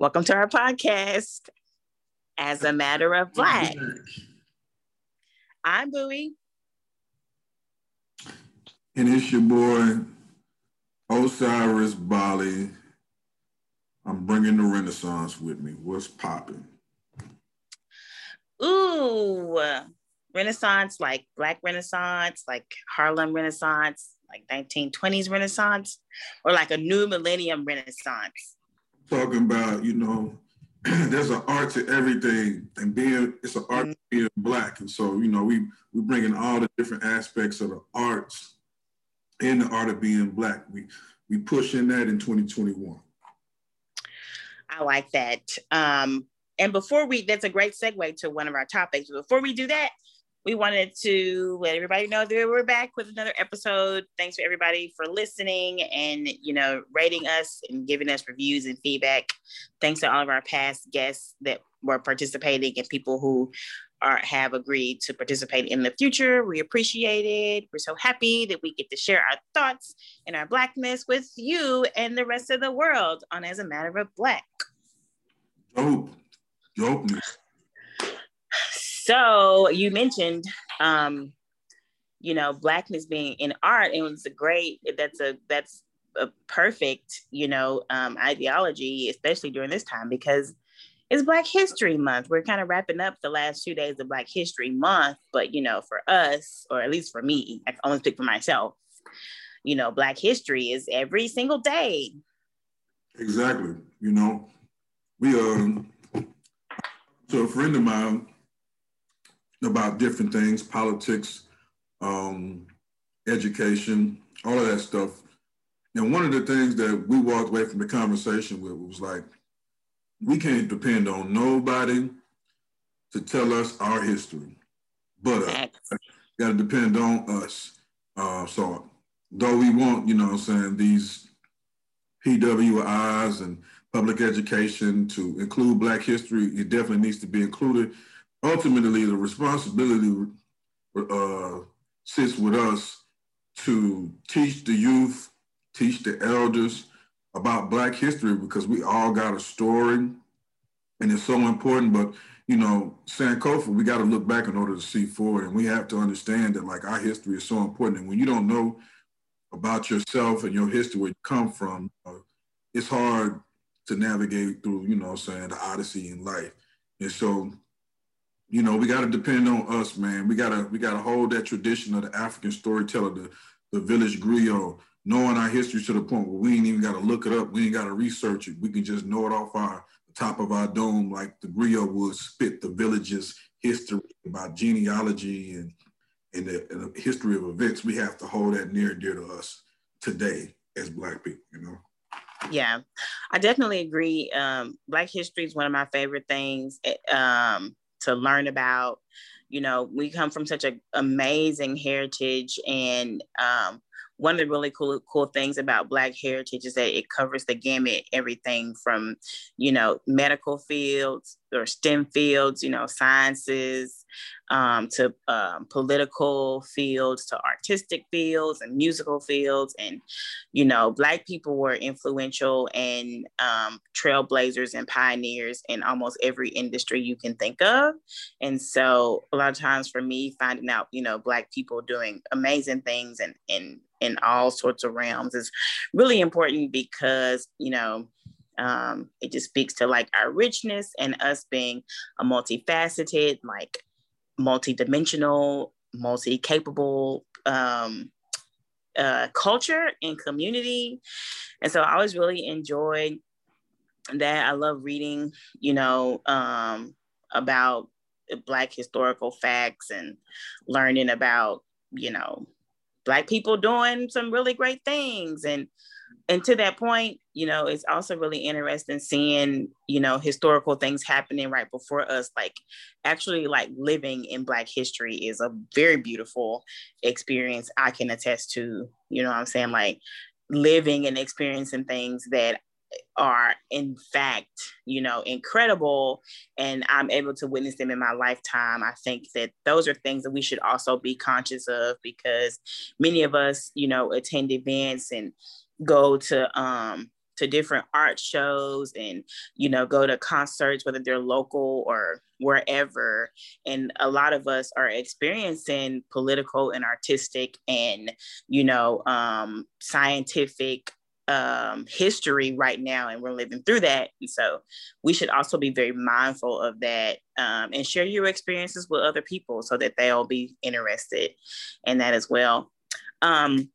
Welcome to our podcast, As a Matter of Black. I'm Boowee. And it's your boy, Osiris Bali. I'm bringing the Renaissance with me. What's popping? Ooh, Renaissance, like Black Renaissance, like Harlem Renaissance, like 1920s Renaissance, or like a new millennium Renaissance talking about, you know, there's an art to everything, and being it's an art mm-hmm. being black, and so you know we we bring in all the different aspects of the arts and the art of being black. We we push in that in 2021. I like that. Um, and before we, that's a great segue to one of our topics. Before we do that, we wanted to let everybody know that we're back with another episode. Thanks for everybody for listening and you know rating us and giving us reviews and feedback. Thanks to all of our past guests that were participating and people who are have agreed to participate in the future. We appreciate it. We're so happy that we get to share our thoughts and our blackness with you and the rest of the world on as a matter of black. Dope. Dopeness. So you mentioned, um, you know, blackness being in art, and it's a great. That's a that's a perfect, you know, um, ideology, especially during this time because it's Black History Month. We're kind of wrapping up the last two days of Black History Month, but you know, for us, or at least for me, I can only speak for myself. You know, Black History is every single day. Exactly. You know, we um, so a friend of mine about different things, politics, um, education, all of that stuff. And one of the things that we walked away from the conversation with was like, we can't depend on nobody to tell us our history, but uh, got to depend on us. Uh, so though we want, you know what I'm saying, these PWIs and public education to include Black history, it definitely needs to be included ultimately the responsibility uh, sits with us to teach the youth, teach the elders about Black history because we all got a story and it's so important. But, you know, Sankofa, we got to look back in order to see forward. And we have to understand that, like, our history is so important. And when you don't know about yourself and your history, where you come from, uh, it's hard to navigate through, you know, saying the odyssey in life. And so you know, we got to depend on us, man. We gotta we gotta hold that tradition of the African storyteller, the the village griot, knowing our history to the point where we ain't even got to look it up. We ain't got to research it. We can just know it off our top of our dome, like the griot would spit the village's history about genealogy and and the, and the history of events. We have to hold that near and dear to us today as Black people. You know. Yeah, I definitely agree. Um, Black history is one of my favorite things. Um, to learn about. You know, we come from such an amazing heritage, and um, one of the really cool cool things about Black heritage is that it covers the gamut, everything from, you know, medical fields or STEM fields, you know, sciences, um, to um, political fields, to artistic fields and musical fields. And, you know, Black people were influential and um, trailblazers and pioneers in almost every industry you can think of. And so a lot of times for me, finding out, you know, Black people doing amazing things and, and in all sorts of realms is really important because, you know, um, it just speaks to like our richness and us being a multifaceted, like multi-dimensional, multi-capable um, uh, culture and community. And so I always really enjoyed that. I love reading, you know, um, about Black historical facts and learning about, you know, Black people doing some really great things. And and to that point, you know, it's also really interesting seeing, you know, historical things happening right before us. Like actually like living in Black history is a very beautiful experience I can attest to, you know I'm saying? Like living and experiencing things that are in fact you know incredible and i'm able to witness them in my lifetime. I think that those are things that we should also be conscious of because many of us you know attend events and go to um to different art shows and you know go to concerts whether they're local or wherever. And a lot of us are experiencing political and artistic and you know um, scientific um, history right now and we're living through that. And so we should also be very mindful of that um, and share your experiences with other people so that they'll be interested in that as well. Um,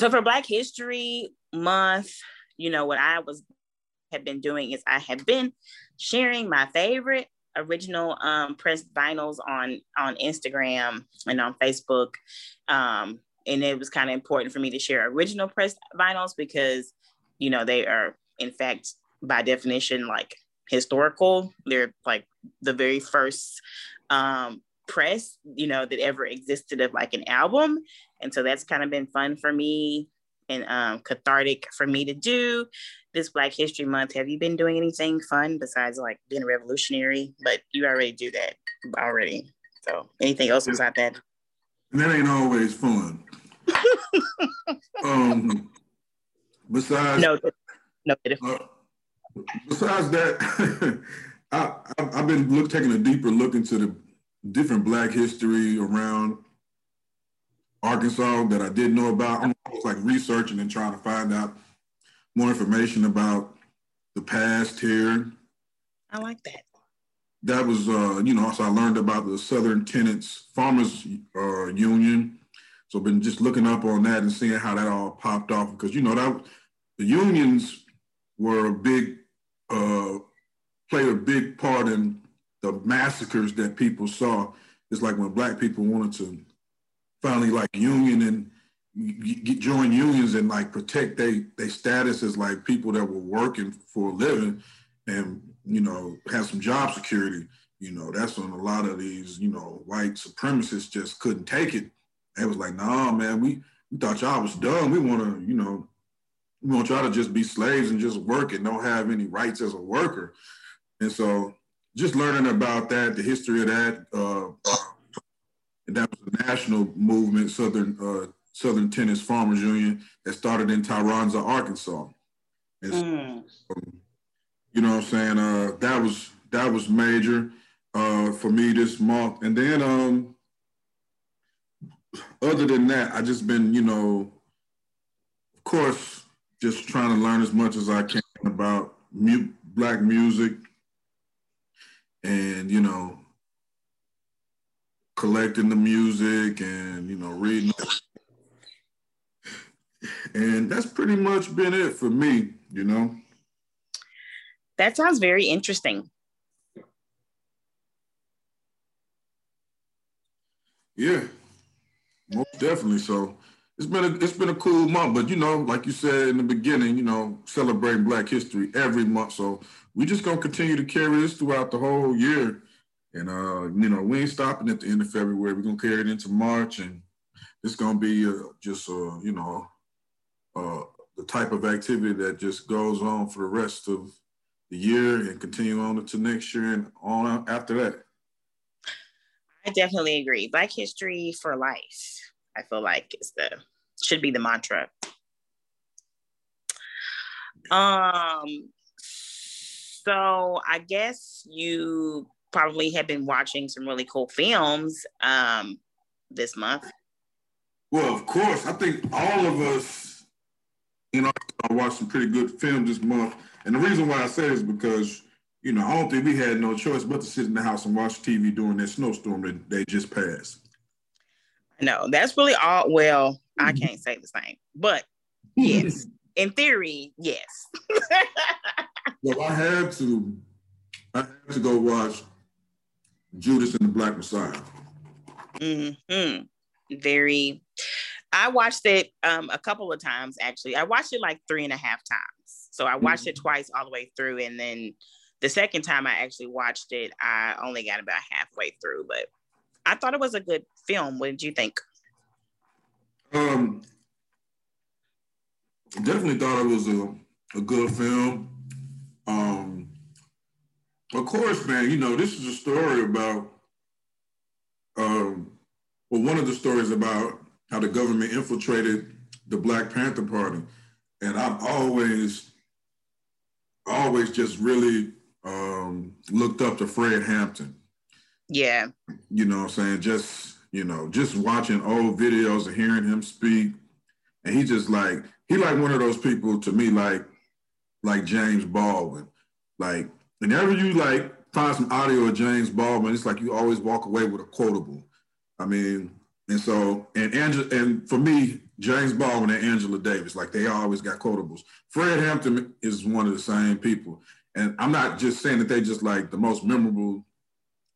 so for black history month you know what i was have been doing is i have been sharing my favorite original um, pressed vinyls on on instagram and on facebook um, and it was kind of important for me to share original pressed vinyls because you know they are in fact by definition like historical. They're like the very first um, press you know that ever existed of like an album. And so that's kind of been fun for me and um, cathartic for me to do this black history month. Have you been doing anything fun besides like being a revolutionary? But you already do that already. So anything else besides that that ain't always fun um, besides, no, no. Uh, besides that, I, I, have been look, taking a deeper look into the different Black history around Arkansas that I didn't know about. I'm like researching and trying to find out more information about the past here. I like that. That was, uh, you know, so I learned about the Southern Tenants Farmers uh, Union so I've been just looking up on that and seeing how that all popped off because you know that the unions were a big uh, played a big part in the massacres that people saw. It's like when black people wanted to finally like union and join unions and like protect their they status as like people that were working for a living and you know have some job security. You know that's when a lot of these you know white supremacists just couldn't take it they was like, nah, man, we, we thought y'all was done. We want to, you know, we want y'all to just be slaves and just work and don't have any rights as a worker. And so just learning about that, the history of that, uh, and that was a national movement, Southern uh, Southern Tenants Farmers Union, that started in Tyronza, Arkansas. And mm. so, you know what I'm saying? Uh, that was that was major uh, for me this month. And then um, other than that, I just been, you know, of course, just trying to learn as much as I can about mu- black music and, you know, collecting the music and, you know, reading. And that's pretty much been it for me, you know. That sounds very interesting. Yeah, most definitely. So it's been a it's been a cool month, but you know, like you said in the beginning, you know, celebrating Black History every month. So we just gonna continue to carry this throughout the whole year, and uh, you know, we ain't stopping at the end of February. We're gonna carry it into March, and it's gonna be uh, just uh, you know, uh, the type of activity that just goes on for the rest of the year and continue on to next year and on after that. I definitely agree. Black history for life. I feel like is the should be the mantra. Um so I guess you probably have been watching some really cool films um this month. Well, of course. I think all of us, you know, I watched some pretty good films this month. And the reason why I say is because you know, I don't think we had no choice but to sit in the house and watch TV during that snowstorm that they just passed. No, that's really all. Well, I mm-hmm. can't say the same, but yes, in theory, yes. well, I had to, I had to go watch Judas and the Black Messiah. Hmm. Very. I watched it um, a couple of times actually. I watched it like three and a half times. So I watched mm-hmm. it twice all the way through, and then the second time I actually watched it, I only got about halfway through, but I thought it was a good film. What did you think? Um, definitely thought it was a, a good film. Um, of course, man, you know, this is a story about, um, well, one of the stories about how the government infiltrated the Black Panther Party. And I've always always just really um, looked up to Fred Hampton. Yeah. You know what I'm saying? Just, you know, just watching old videos and hearing him speak. And he just like, he like one of those people to me, like, like James Baldwin. Like, whenever you like find some audio of James Baldwin, it's like you always walk away with a quotable. I mean, and so, and Angela, and for me, James Baldwin and Angela Davis, like they always got quotables. Fred Hampton is one of the same people. And I'm not just saying that they just like the most memorable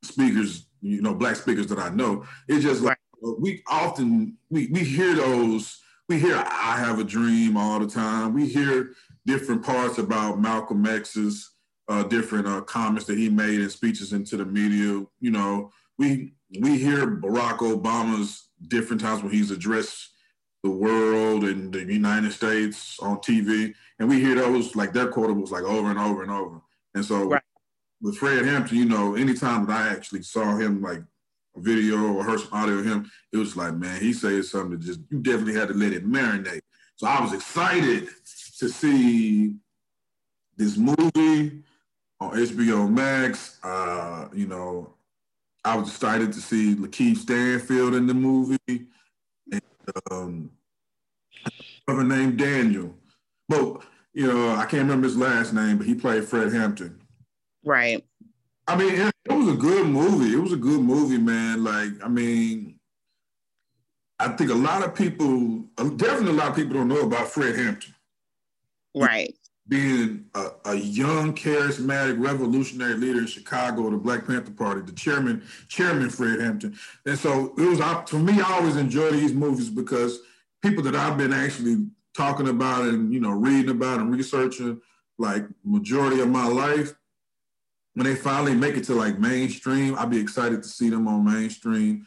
speakers, you know, black speakers that I know. It's just like we often we we hear those, we hear I have a dream all the time. We hear different parts about Malcolm X's uh, different uh, comments that he made and speeches into the media. You know, we we hear Barack Obama's different times when he's addressed the world and the United States on TV, and we hear those like their quotables like over and over and over. And so right. with Fred Hampton, you know, anytime that I actually saw him like a video or heard some audio of him, it was like, man, he said something that just you definitely had to let it marinate. So I was excited to see this movie on HBO Max. Uh, you know, I was excited to see Lakeith Stanfield in the movie. Um, brother named Daniel. But, you know, I can't remember his last name, but he played Fred Hampton. Right. I mean, it, it was a good movie. It was a good movie, man. Like, I mean, I think a lot of people, definitely a lot of people don't know about Fred Hampton. Right being a, a, young, charismatic, revolutionary leader in Chicago, the Black Panther Party, the chairman, Chairman Fred Hampton. And so it was for me. I always enjoy these movies because people that I've been actually talking about and you know reading about and researching, like majority of my life, when they finally make it to like mainstream, I'd be excited to see them on mainstream.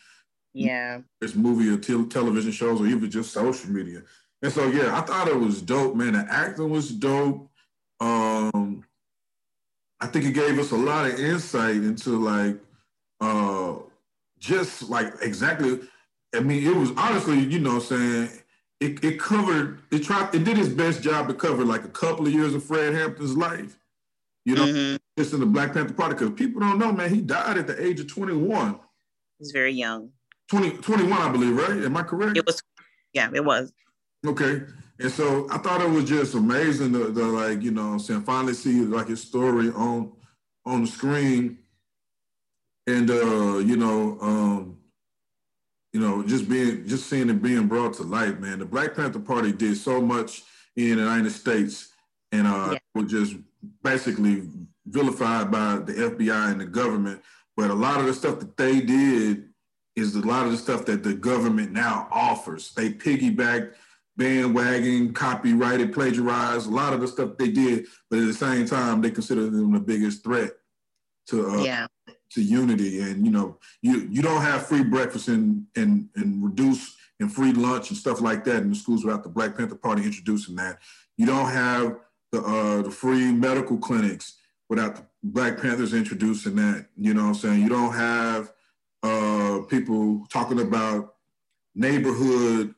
Yeah, it's movie or te- television shows or even just social media. And so yeah, I thought it was dope, man. The acting was dope. Um, I think it gave us a lot of insight into like uh just like exactly I mean, it was honestly, you know, saying it, it covered it tried it did its best job to cover like a couple of years of Fred Hampton's life. You know, mm-hmm. just in the Black Panther Party, because people don't know, man, he died at the age of 21. He's very young. 20, 21, I believe, right? Am I correct? It was, yeah, it was. Okay. And so I thought it was just amazing to, to like, you know, saying finally see like his story on on the screen. And uh, you know, um, you know, just being just seeing it being brought to light, man. The Black Panther Party did so much in the United States and uh yeah. was just basically vilified by the FBI and the government. But a lot of the stuff that they did is a lot of the stuff that the government now offers. They piggybacked bandwagon, copyrighted, plagiarized, a lot of the stuff they did, but at the same time, they consider them the biggest threat to uh, yeah. to unity. And you know, you you don't have free breakfast and and and reduce and free lunch and stuff like that in the schools without the Black Panther Party introducing that. You don't have the uh, the free medical clinics without the Black Panthers introducing that. You know what I'm saying? You don't have uh, people talking about neighborhood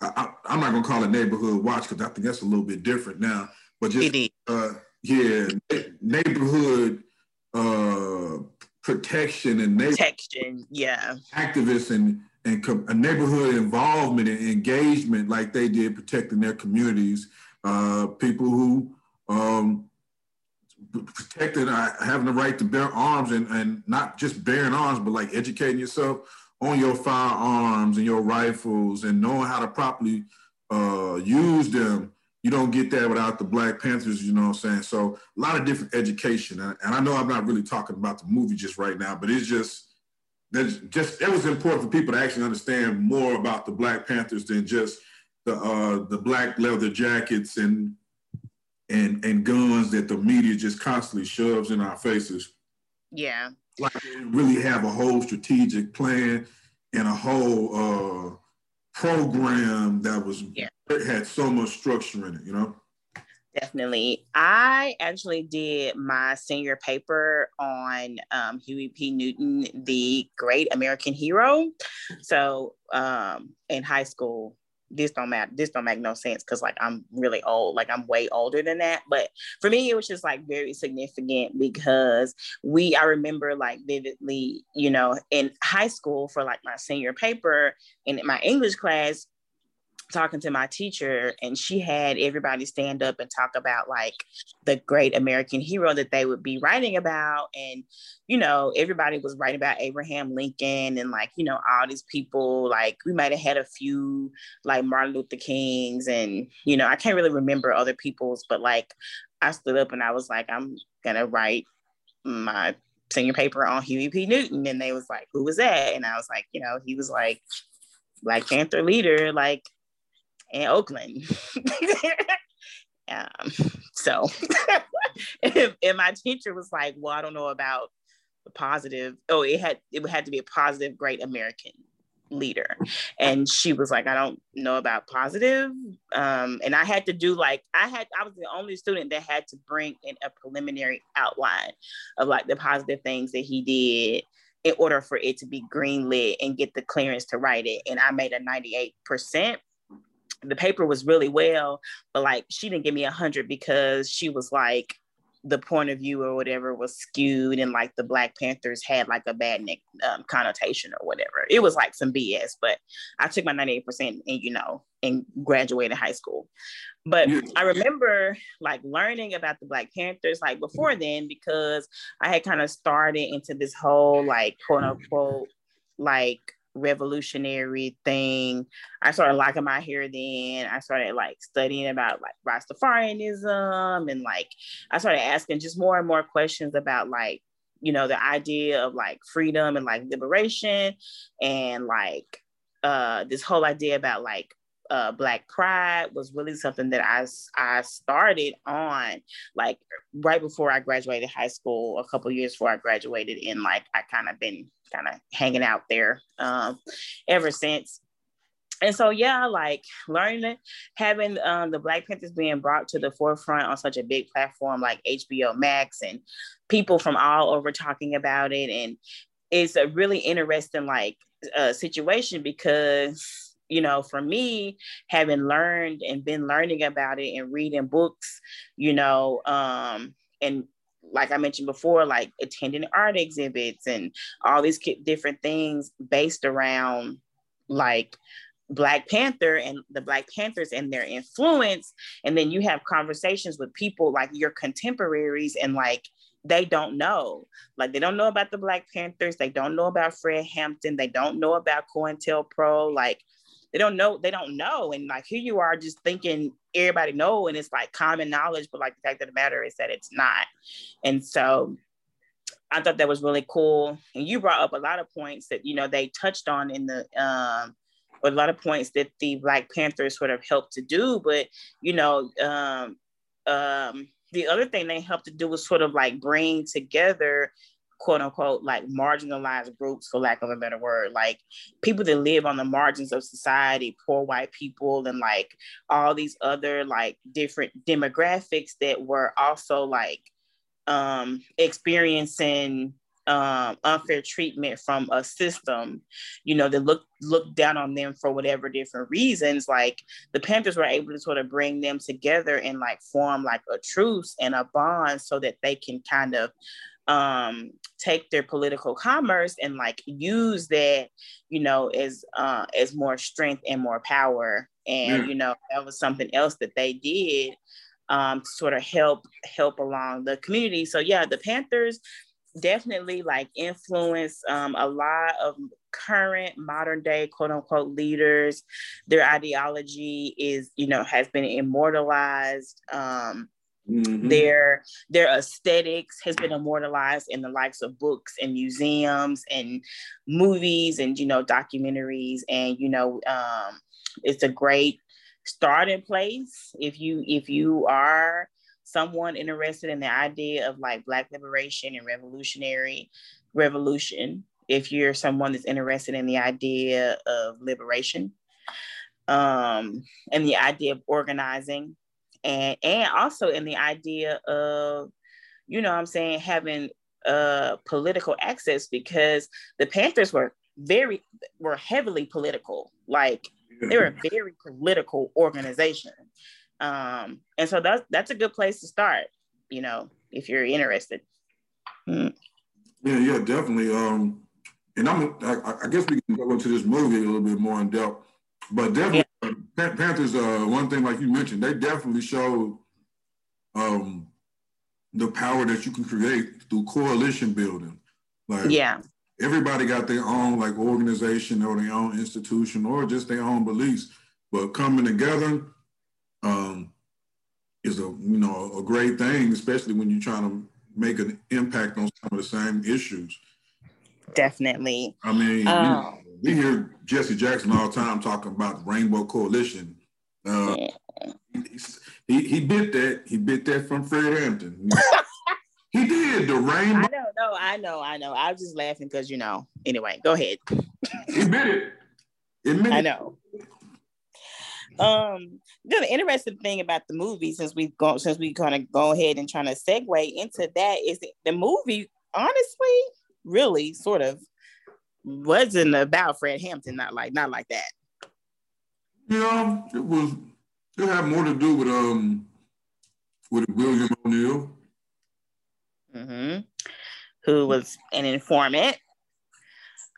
I, am not gonna call it neighborhood watch because I think that's a little bit different now. But just uh, yeah, neighborhood uh, protection and neighborhood protection, yeah, activists and and a neighborhood involvement and engagement like they did protecting their communities. Uh, people who um, protected uh, having the right to bear arms and, and not just bearing arms, but like educating yourself on your firearms and your rifles and knowing how to properly uh, use them. You don't get that without the Black Panthers, you know what I'm saying? So a lot of different education. And, I know I'm not really talking about the movie just right now, but it's just, that's just it was important for people to actually understand more about the Black Panthers than just the uh, the black leather jackets and and and guns that the media just constantly shoves in our faces. Yeah like really have a whole strategic plan and a whole uh, program that was yeah. had so much structure in it, you know. Definitely. I actually did my senior paper on um, Huey P. Newton, the great American hero. So um, in high school. This don't matter. This don't make no sense because like I'm really old. Like I'm way older than that. But for me, it was just like very significant because we I remember like vividly, you know, in high school for like my senior paper in my English class, talking to my teacher and she had everybody stand up and talk about like the great American hero that they would be writing about. And, you know, everybody was writing about Abraham Lincoln and like, you know, all these people, like we might have had a few like Martin Luther Kings and, you know, I can't really remember other people's, but like I stood up and I was like, I'm gonna write my senior paper on Huey P. Newton. And they was like, who was that? And I was like, you know, he was like Black Panther leader, like in Oakland. um, so, and my teacher was like, "Well, I don't know about the positive. Oh, it had it had to be a positive, great American leader." And she was like, "I don't know about positive." Um, and I had to do like I had I was the only student that had to bring in a preliminary outline of like the positive things that he did in order for it to be green lit and get the clearance to write it. And I made a 98% the paper was really well, but like she didn't give me a hundred because she was like the point of view or whatever was skewed and like the Black Panthers had like a bad um, connotation or whatever. It was like some BS, but I took my 98% and you know, and graduated high school. But I remember like learning about the Black Panthers like before then because I had kind of started into this whole like quote unquote like revolutionary thing. I started liking my hair then. I started like studying about like Rastafarianism and like I started asking just more and more questions about like, you know, the idea of like freedom and like liberation and like uh this whole idea about like uh, Black Pride was really something that I, I started on like right before I graduated high school, a couple years before I graduated, and like I kind of been kind of hanging out there um, ever since. And so, yeah, like learning, having um, the Black Panthers being brought to the forefront on such a big platform like HBO Max and people from all over talking about it. And it's a really interesting, like, uh, situation because you know, for me, having learned and been learning about it and reading books, you know, um, and like I mentioned before, like attending art exhibits and all these different things based around like Black Panther and the Black Panthers and their influence. And then you have conversations with people like your contemporaries and like they don't know. Like they don't know about the Black Panthers. They don't know about Fred Hampton. They don't know about COINTELPRO. Like they don't know they don't know. And like here you are just thinking everybody know and it's like common knowledge but like the fact of the matter is that it's not. And so i thought that was really cool. And you brought up a lot of points that you know they touched on in the um a lot of points that the black panthers sort of helped to do. But you know um um the other thing they helped to do was sort of like bring together quote unquote like marginalized groups for lack of a better word like people that live on the margins of society poor white people and like all these other like different demographics that were also like um experiencing um, unfair treatment from a system, you know, that look look down on them for whatever different reasons. Like the Panthers were able to sort of bring them together and like form like a truce and a bond so that they can kind of um, take their political commerce and like use that, you know, as uh, as more strength and more power. And mm. you know, that was something else that they did um, to sort of help help along the community. So yeah, the Panthers definitely like influence um, a lot of current modern day quote unquote leaders their ideology is you know has been immortalized um, Mm-hmm. Their their aesthetics has been immortalized in the likes of books and museums and movies and you know documentaries and you know um, it's a great starting place if you if you are someone interested in the idea of like black liberation and revolutionary revolution if you're someone that's interested in the idea of liberation um, and the idea of organizing and and also in the idea of you know i'm saying having uh political access because the panthers were very were heavily political like They were a very political organization. Um, and so that's that's a good place to start, you know, if you're interested. Mm. Yeah, yeah, definitely. Um, and I'm I, I, guess we can go into this movie a little bit more in depth, but definitely Panthers. Uh, one thing like you mentioned, they definitely showed um the power that you can create through coalition building. Like yeah, everybody got their own like organization or their own institution or just their own beliefs, but coming together um, is a you know a great thing, especially when you're trying to make an impact on some of the same issues. Definitely. I mean, um, we hear Jesse Jackson all the time talking about the Rainbow Coalition. Uh, he, he bit that. He bit that from Fred Hampton. he did the rainbow. I know, no, I know, I know. I was just laughing because you know. Anyway, go ahead. he bit it. Admit I know. Um, the interesting thing about the movie, since we've gone, since we kind of go ahead and trying to segue into that, is the movie, honestly, really sort of wasn't about Fred Hampton, not like not like that. Yeah, it was. It had more to do with um with William O'Neal, mm-hmm. who was an informant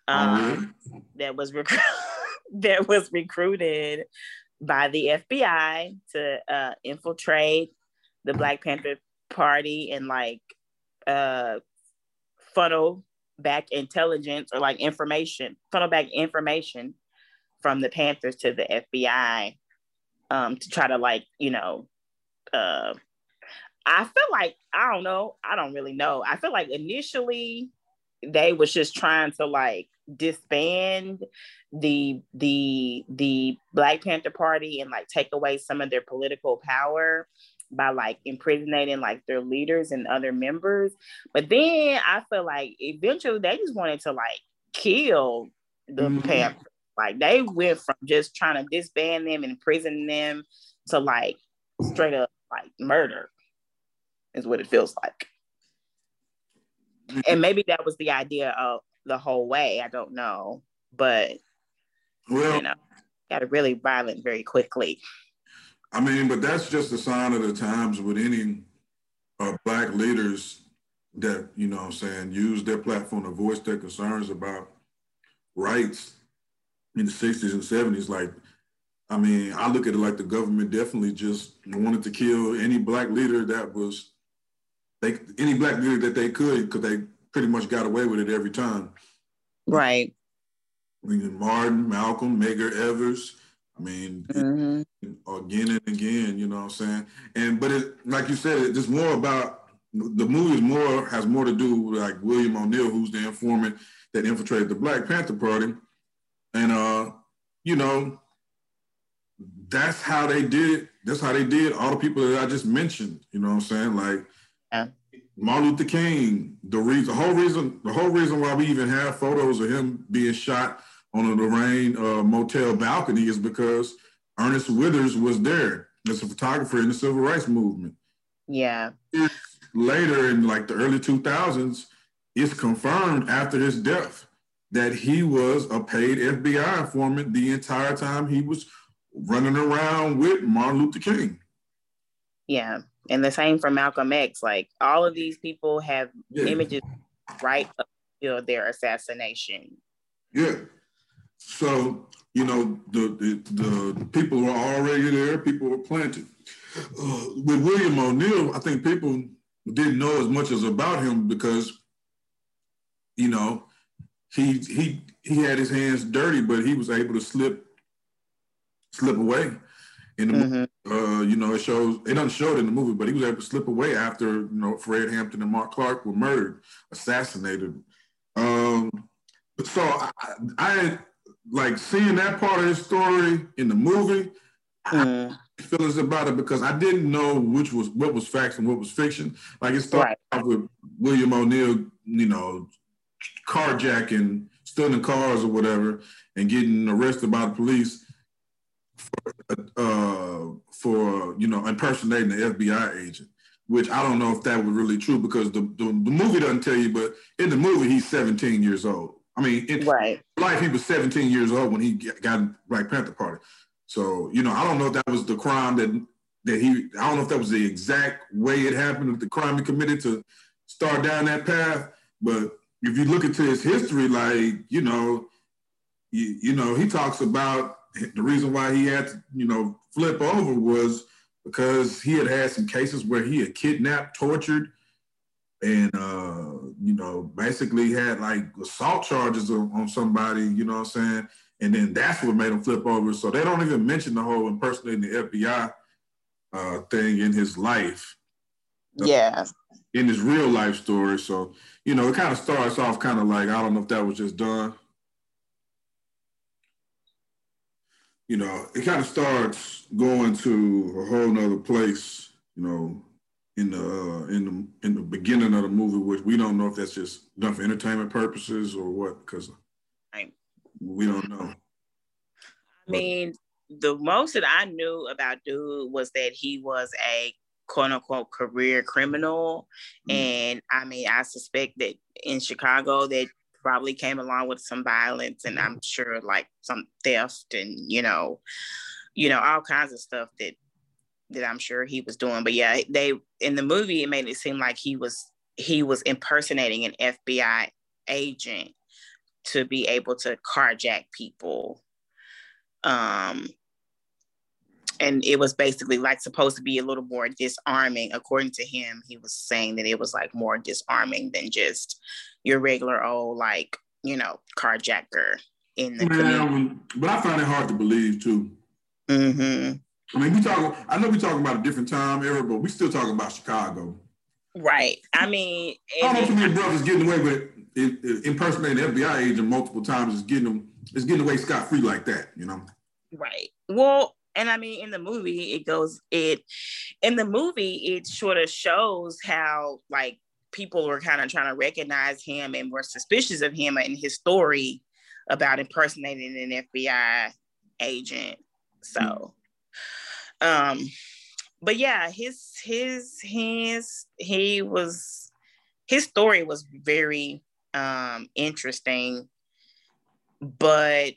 oh, um, that was rec- that was recruited by the FBI to uh, infiltrate the Black Panther Party and like uh, funnel back intelligence or like information, funnel back information from the Panthers to the FBI um, to try to like, you know, uh, I feel like, I don't know, I don't really know. I feel like initially they was just trying to like disband the the the Black Panther Party and like take away some of their political power by like imprisoning like their leaders and other members. But then I feel like eventually they just wanted to like kill the mm-hmm. Panthers. Like they went from just trying to disband them and imprison them to like straight up like murder is what it feels like. And maybe that was the idea of the whole way. I don't know, but well, you know, got really violent very quickly. I mean, but that's just a sign of the times with any uh, black leaders that you know, I'm saying, use their platform to voice their concerns about rights in the 60s and 70s. Like, I mean, I look at it like the government definitely just wanted to kill any black leader that was they any black leader that they could because they pretty much got away with it every time. Right. I mean, Martin, Malcolm, Medgar Evers. I mean, mm-hmm. again and again, you know what I'm saying? And but it, like you said, it's more about the movie is more has more to do with like William O'Neal, who's the informant that infiltrated the Black Panther Party, and uh, you know, that's how they did. It. That's how they did all the people that I just mentioned. You know what I'm saying? Like yeah. Martin Luther King, the reason, the whole reason, the whole reason why we even have photos of him being shot on a Lorraine uh, motel balcony is because Ernest Withers was there as a photographer in the civil rights movement. Yeah. Later in like the early 2000s, it's confirmed after his death that he was a paid FBI informant the entire time he was running around with Martin Luther King. Yeah. And the same for Malcolm X. Like all of these people have yeah. images right up to their assassination. Yeah. So, you know, the, the, the people were already there, people were planted. Uh, with William O'Neal, I think people didn't know as much as about him because, you know, he he he had his hands dirty, but he was able to slip slip away in the mm-hmm. uh, you know, it shows it doesn't show it in the movie, but he was able to slip away after you know Fred Hampton and Mark Clark were murdered, assassinated. Um, so I, I like seeing that part of his story in the movie. Mm. feelings about it because I didn't know which was what was facts and what was fiction. Like it started right. off with William O'Neal, you know, carjacking, stealing cars or whatever, and getting arrested by the police for, uh, for you know impersonating the FBI agent, which I don't know if that was really true because the, the, the movie doesn't tell you, but in the movie he's 17 years old. I mean, in right. life, he was 17 years old when he got Black Panther Party. So, you know, I don't know if that was the crime that that he. I don't know if that was the exact way it happened, the crime he committed to start down that path. But if you look into his history, like you know, you, you know, he talks about the reason why he had to, you know, flip over was because he had had some cases where he had kidnapped, tortured, and uh, you know, basically had like assault charges on, somebody, you know what I'm saying? And then that's what made him flip over. So they don't even mention the whole impersonating the FBI uh, thing in his life. Yeah. In his real life story. So, you know, it kind of starts off kind of like, I don't know if that was just done. You know, it kind of starts going to a whole nother place, you know, in the uh, in the in the beginning of the movie, which we don't know if that's just done for entertainment purposes or what, because right. we don't know. I mean, the most that I knew about dude was that he was a quote unquote career criminal, mm and I mean, I suspect that in Chicago that probably came along with some violence, and I'm sure like some theft and you know, you know all kinds of stuff that that I'm sure he was doing. But yeah, they in the movie it made it seem like he was he was impersonating an FBI agent to be able to carjack people. Um and it was basically like supposed to be a little more disarming according to him he was saying that it was like more disarming than just your regular old like you know carjacker in the community. but i find it hard to believe too mm-hmm. I mean, we talking. I know we talking about a different time era, but we still talking about Chicago. Right. I mean, I don't know too many brothers getting away with impersonating FBI agent multiple times is getting them is getting away scot free like that. You know. Right. Well, and I mean, in the movie, it goes it. In the movie, it sort of shows how like people were kind of trying to recognize him and were suspicious of him and his story about impersonating an FBI agent. So. Um, but yeah, his his his he was his story was very um interesting, but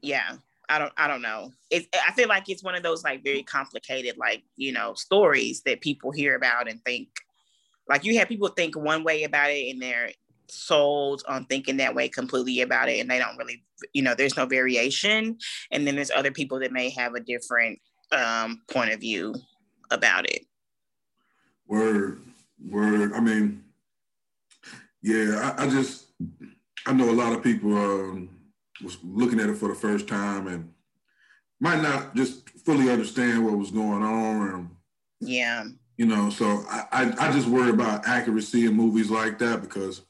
yeah, I don't I don't know. It, I feel like it's one of those like very complicated like you know stories that people hear about and think like you have people think one way about it and they're sold on thinking that way completely about it and they don't really you know there's no variation and then there's other people that may have a different um, point of view about it. Word, word. I mean, yeah, I, I just I know a lot of people um, was looking at it for the first time and might not just fully understand what was going on. And, yeah. You know, so I, I, I just worry about accuracy in movies like that because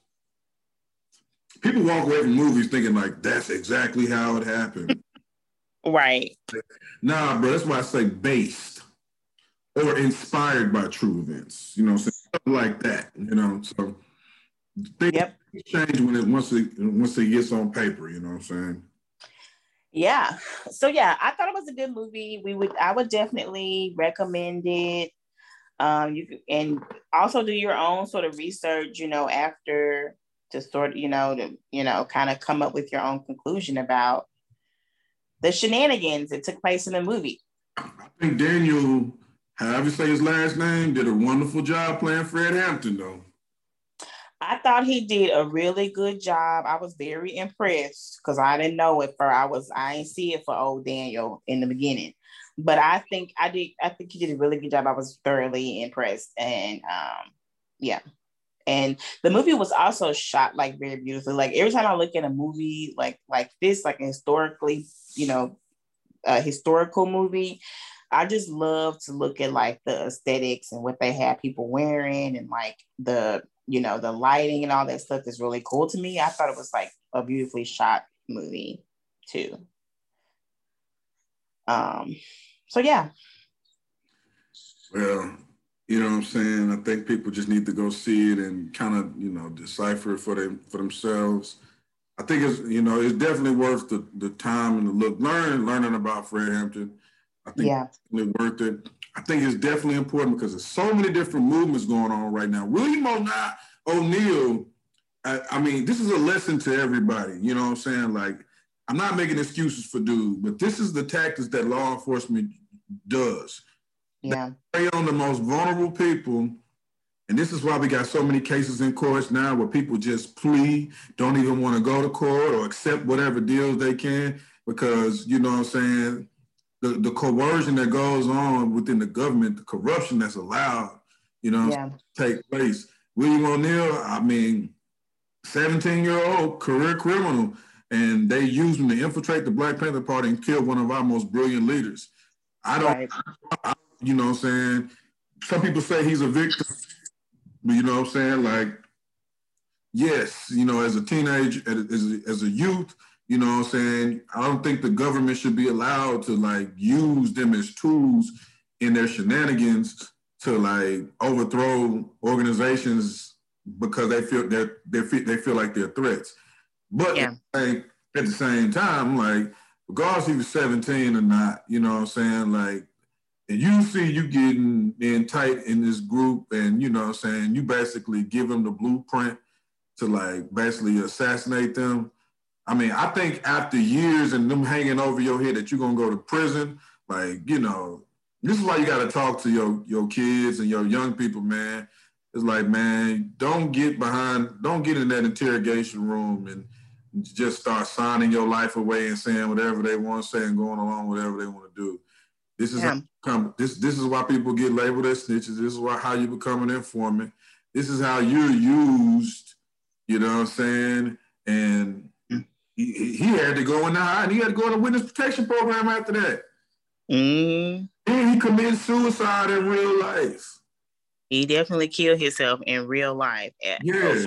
people walk away from movies thinking like that's exactly how it happened. Right. Nah, bro, that's why I say based or inspired by true events. You know, something like that. You know, so things yep. change when it once it once it gets on paper. You know what I'm saying? Yeah. So yeah, I thought it was a good movie. We would I would definitely recommend it. Um, you and also do your own sort of research. You know, after to sort you know to you know kind of come up with your own conclusion about the shenanigans that took place in the movie. I think Daniel, however you say his last name, did a wonderful job playing Fred Hampton, though. I thought he did a really good job. I was very impressed because I didn't know it for I was I didn't see it for old Daniel in the beginning. But I think I did I think he did a really good job. I was thoroughly impressed. And um yeah. And the movie was also shot like very beautifully. Like every time I look at a movie like like this, like historically you know, a historical movie. I just love to look at like the aesthetics and what they had people wearing and like the, you know, the lighting and all that stuff is really cool to me. I thought it was like a beautifully shot movie too. Um, so yeah. Well, you know what I'm saying? I think people just need to go see it and kind of, you know, decipher it for them for themselves. I think it's you know it's definitely worth the, the time and the look. Learning learning about Fred Hampton, I think yeah. it's worth it. I think it's definitely important because there's so many different movements going on right now. William O'Neal I, I mean, this is a lesson to everybody. You know what I'm saying? Like, I'm not making excuses for dude, but this is the tactics that law enforcement does. Yeah. They prey on the most vulnerable people. And this is why we got so many cases in courts now where people just plea, don't even want to go to court or accept whatever deals they can because, you know what I'm saying, the, the coercion that goes on within the government, the corruption that's allowed, you know, yeah. take place. William O'Neal, I mean, 17 year old career criminal, and they used him to infiltrate the Black Panther Party and kill one of our most brilliant leaders. I don't, right. I, you know what I'm saying? Some people say he's a victim, you know what I'm saying? Like, yes, you know, as a teenager, as a, as a youth, you know what I'm saying? I don't think the government should be allowed to like use them as tools in their shenanigans to like overthrow organizations because they feel that they feel they feel like they're threats. But yeah. like, at the same time, like regardless if you're 17 or not, you know what I'm saying? Like and you see you getting in tight in this group and you know what I'm saying, you basically give them the blueprint to like basically assassinate them. I mean, I think after years and them hanging over your head that you're gonna go to prison, like, you know, this is why you got to talk to your your kids and your young people, man. It's like, man, don't get behind, don't get in that interrogation room and just start signing your life away and saying whatever they want to say and going along whatever they want to do. This is how, this this is why people get labeled as snitches. This is why how you become an informant. This is how you're used. You know what I'm saying? And he, he had to go in the high and he had to go in the witness protection program after that. Mm. And he committed suicide in real life. He definitely killed himself in real life. Yeah.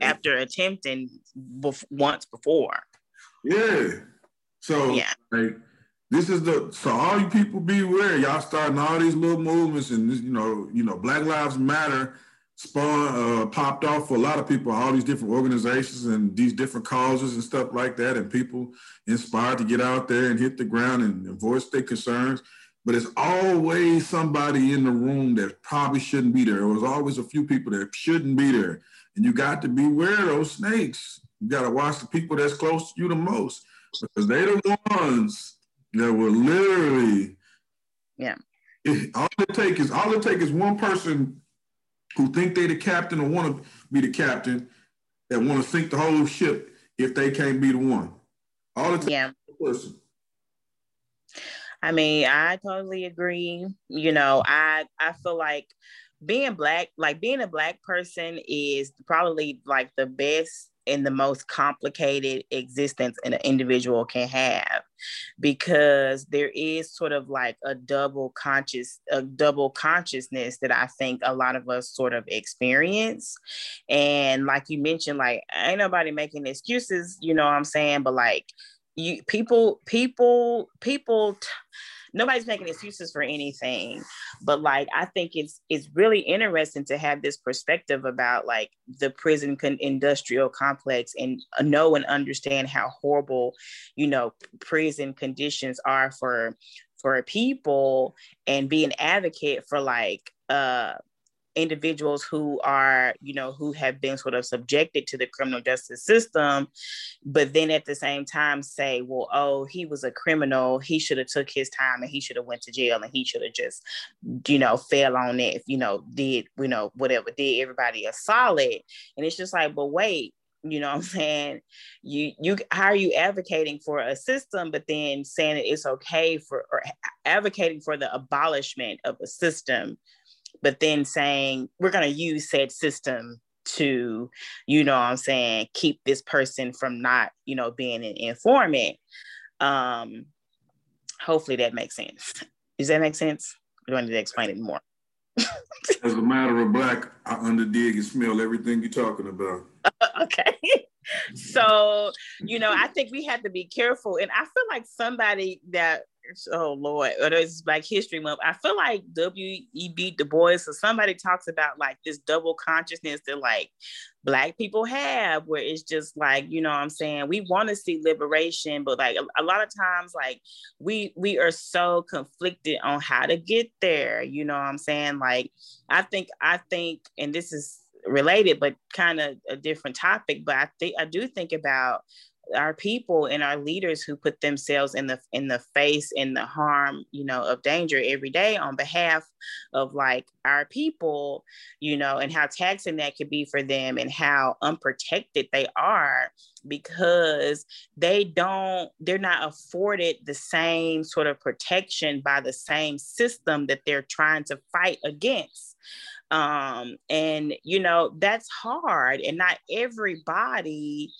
After attempting bef- once before. Yeah. So yeah. like this is the so all you people beware. Y'all starting all these little movements and this, you know, you know, Black Lives Matter spawn uh, popped off for a lot of people, all these different organizations and these different causes and stuff like that, and people inspired to get out there and hit the ground and, and voice their concerns. But it's always somebody in the room that probably shouldn't be there. There's always a few people that shouldn't be there. And you got to beware of those snakes. You got to watch the people that's close to you the most because they're the ones that will literally. Yeah. all it take is all it take is one person who think they the captain or want to be the captain that want to sink the whole ship if they can't be the one. All the. Yeah. Person. I mean, I totally agree. You know, I I feel like being black, like being a black person is probably like the best and the most complicated existence an individual can have because there is sort of like a double conscious a double consciousness that i think a lot of us sort of experience. And like you mentioned like ain't nobody making excuses you know what i'm saying? But like you people people people t- nobody's making excuses for anything but like i think it's it's really interesting to have this perspective about like the prison con- industrial complex and know and understand how horrible you know prison conditions are for for people and be an advocate for like uh individuals who are, you know, who have been sort of subjected to the criminal justice system, but then at the same time say, well, oh, he was a criminal, he should have took his time and he should have went to jail and he should have just, you know, fell on it, you know, did, you know, whatever, did everybody a solid. And it's just like, but wait, you know what I'm saying? You you how are you advocating for a system, but then saying that it's okay for or advocating for the abolishment of a system but then saying we're going to use said system to you know i'm saying keep this person from not you know being an informant. Um hopefully that makes sense. Does that make sense? Do i need to explain it more. As a matter of black i underdig and smell everything you're talking about. Okay. So you know i think we have to be careful and i feel like somebody that oh Lord, or there's Black History Month. I feel like W.E.B. Du Bois or somebody talks about like this double consciousness that like Black people have, where it's just like, you know what I'm saying? We want to see liberation, but like a, a, lot of times, like we we are so conflicted on how to get there. You know what I'm saying? Like I think, I think, and this is related, but kind of a different topic. But I think I do think about our people and our leaders who put themselves in the in the face in the harm you know of danger every day on behalf of like our people you know and how taxing that could be for them and how unprotected they are because they don't they're not afforded the same sort of protection by the same system that they're trying to fight against. Um and you know that's hard and not everybody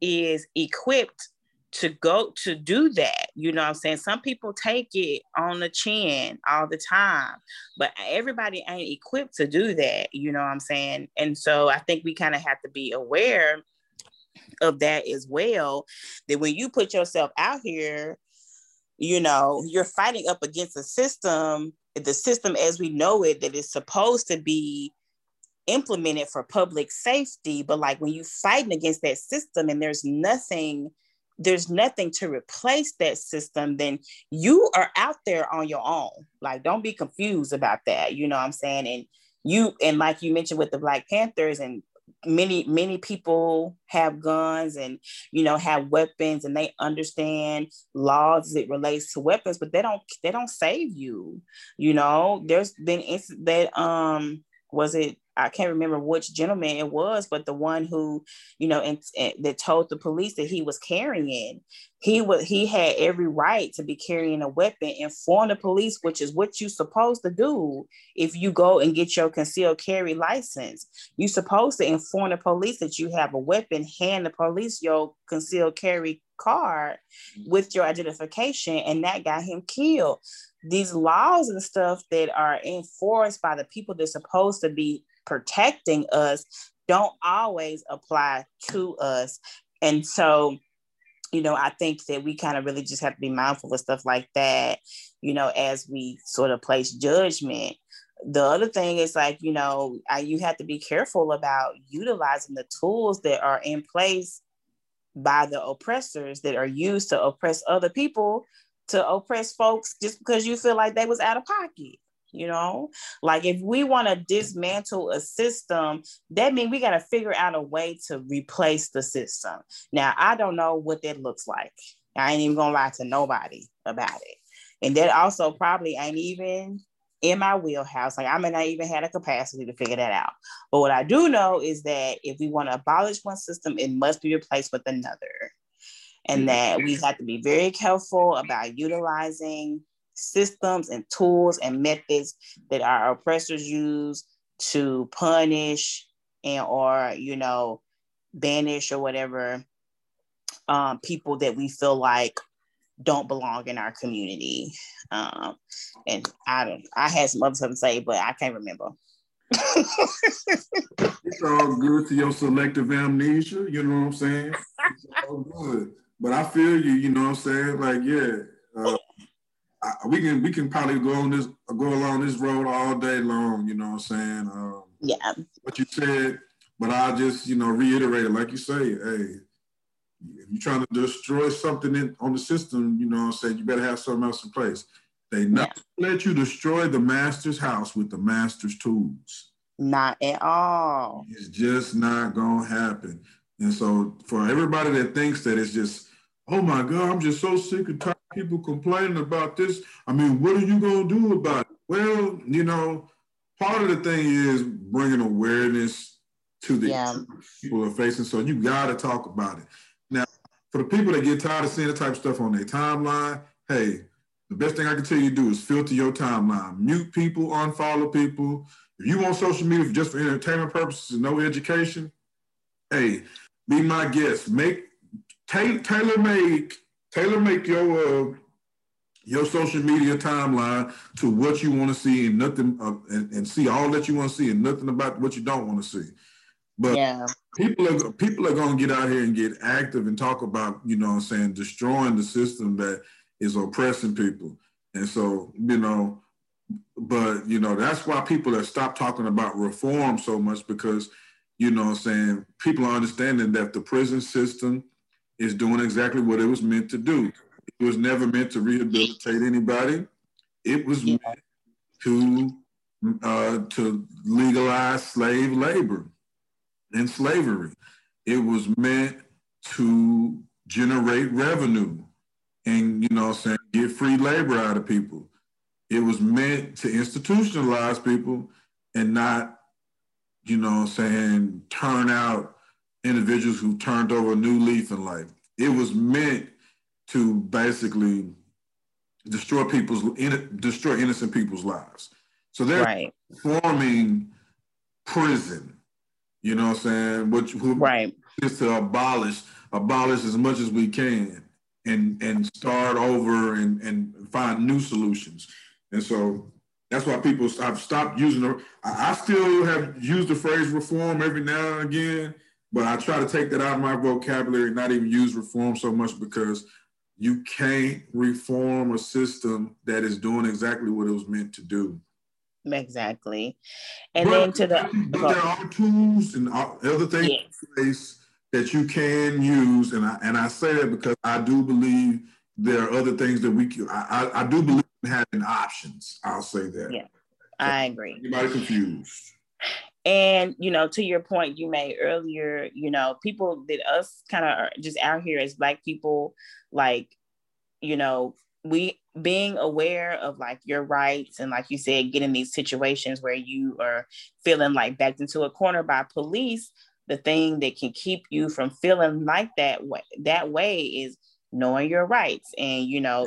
is equipped to go to do that. You know I'm saying? Some people take it on the chin all the time, but everybody ain't equipped to do that. You know I'm saying? And so I think we kind of have to be aware of that as well. That when you put yourself out here, you know, you're fighting up against a system, the system as we know it, that is supposed to be implemented for public safety but like when you're fighting against that system and there's nothing there's nothing to replace that system then you are out there on your own. Like don't be confused about that you know what i'm saying? And you and like you mentioned with the black panthers and many many people have guns and you know have weapons and they understand laws it relates to weapons but they don't they don't save you you know? There's been that um was it I can't remember which gentleman it was, but the one who, you know, and, and, that told the police that he was carrying, he was he had every right to be carrying a weapon, inform the police, which is what you're supposed to do if you go and get your concealed carry license. You're supposed to inform the police that you have a weapon, hand the police your concealed carry card with your identification, and that got him killed. These laws and stuff that are enforced by the people that's supposed to be protecting us don't always apply to us. And so, you know, I think that we kind of really just have to be mindful of stuff like that, you know, as we sort of place judgment. The other thing is like, you know, I, you have to be careful about utilizing the tools that are in place by the oppressors that are used to oppress other people to oppress folks just because you feel like they was out of pocket you know? Like if we want to dismantle a system that means we got to figure out a way to replace the system. Now i don't know what that looks like. I ain't even gonna lie to nobody about it. And that also probably ain't even in my wheelhouse. Like i may not even have the capacity to figure that out. But what i do know is that if we want to abolish one system it must be replaced with another. And mm-hmm. that we have to be very careful about utilizing systems and tools and methods that our oppressors use to punish and or you know banish or whatever um, people that we feel like don't belong in our community. Um, and i don't i had some other stuff to say but i can't remember. It's all good to your selective amnesia you know what i'm saying? It's all good. But i feel you you know what i'm saying? Like yeah I, we can we can probably go on this go along this road all day long. You know what I'm saying? Um, yeah. What you said, but I'll just you know reiterate it, like you say. Hey, if you're trying to destroy something in, on the system, you know what I'm saying. You better have something else in place. They not yeah. let you destroy the master's house with the master's tools. Not at all. It's just not gonna happen. And so for everybody that thinks that it's just, oh my God, I'm just so sick and tired people complaining about this. I mean, what are you going to do about it? Well, you know, part of the thing is bringing awareness to the yeah. people are facing. So you got to talk about it. Now, for the people that get tired of seeing the type of stuff on their timeline, hey, the best thing I can tell you to do is filter your timeline, mute people, unfollow people. If you want social media just for entertainment purposes and no education, hey, be my guest. Make tailor make tailor make your uh, your social media timeline to what you want to see and nothing uh, and, and, see all that you want to see and nothing about what you don't want to see but yeah. people are people are going to get out here and get active and talk about you know i'm saying destroying the system that is oppressing people and so you know but you know that's why people have stopped talking about reform so much because you know i'm saying people are understanding that the prison system is doing exactly what it was meant to do. It was never meant to rehabilitate anybody. It was meant to uh, to legalize slave labor. and slavery. It was meant to generate revenue and, you know I'm saying, get free labor out of people. It was meant to institutionalize people and not, you know I'm saying, turn out individuals who turned over a new leaf in life. It was meant to basically destroy people's destroy innocent people's lives. So they're right. forming prison. You know what I'm saying? Which who right is to abolish abolish as much as we can and and start over and and find new solutions. And so that's why people I've stopped using the I still have used the phrase reform every now and again, but I try to take that out of my vocabulary and not even use reform so much because you can't reform a system that is doing exactly what it was meant to do. Exactly. And but, then to the but there are tools and other things yes. that you can use. And I and I say that because I do believe there are other things that we can I, I, I do believe in having options. I'll say that. Yeah. So I agree. Anybody confused? And you know, to your point you made earlier, you know, people that us kind of just out here as black people, like, you know, we being aware of like your rights and like you said, getting these situations where you are feeling like backed into a corner by police, the thing that can keep you from feeling like that way that way is knowing your rights. And you know,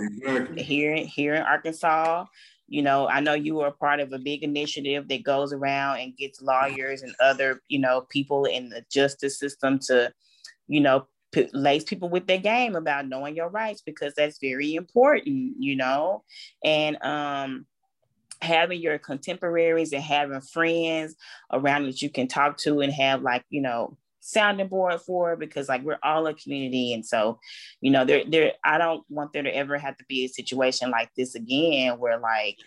here here in Arkansas, you know i know you were a part of a big initiative that goes around and gets lawyers and other you know people in the justice system to you know p- lace people with their game about knowing your rights because that's very important you know? And um having your contemporaries and having friends around that you can talk to and have like you know sounding board for because like we're all a community. And so you know there there I don't want there to ever have to be a situation like this again where like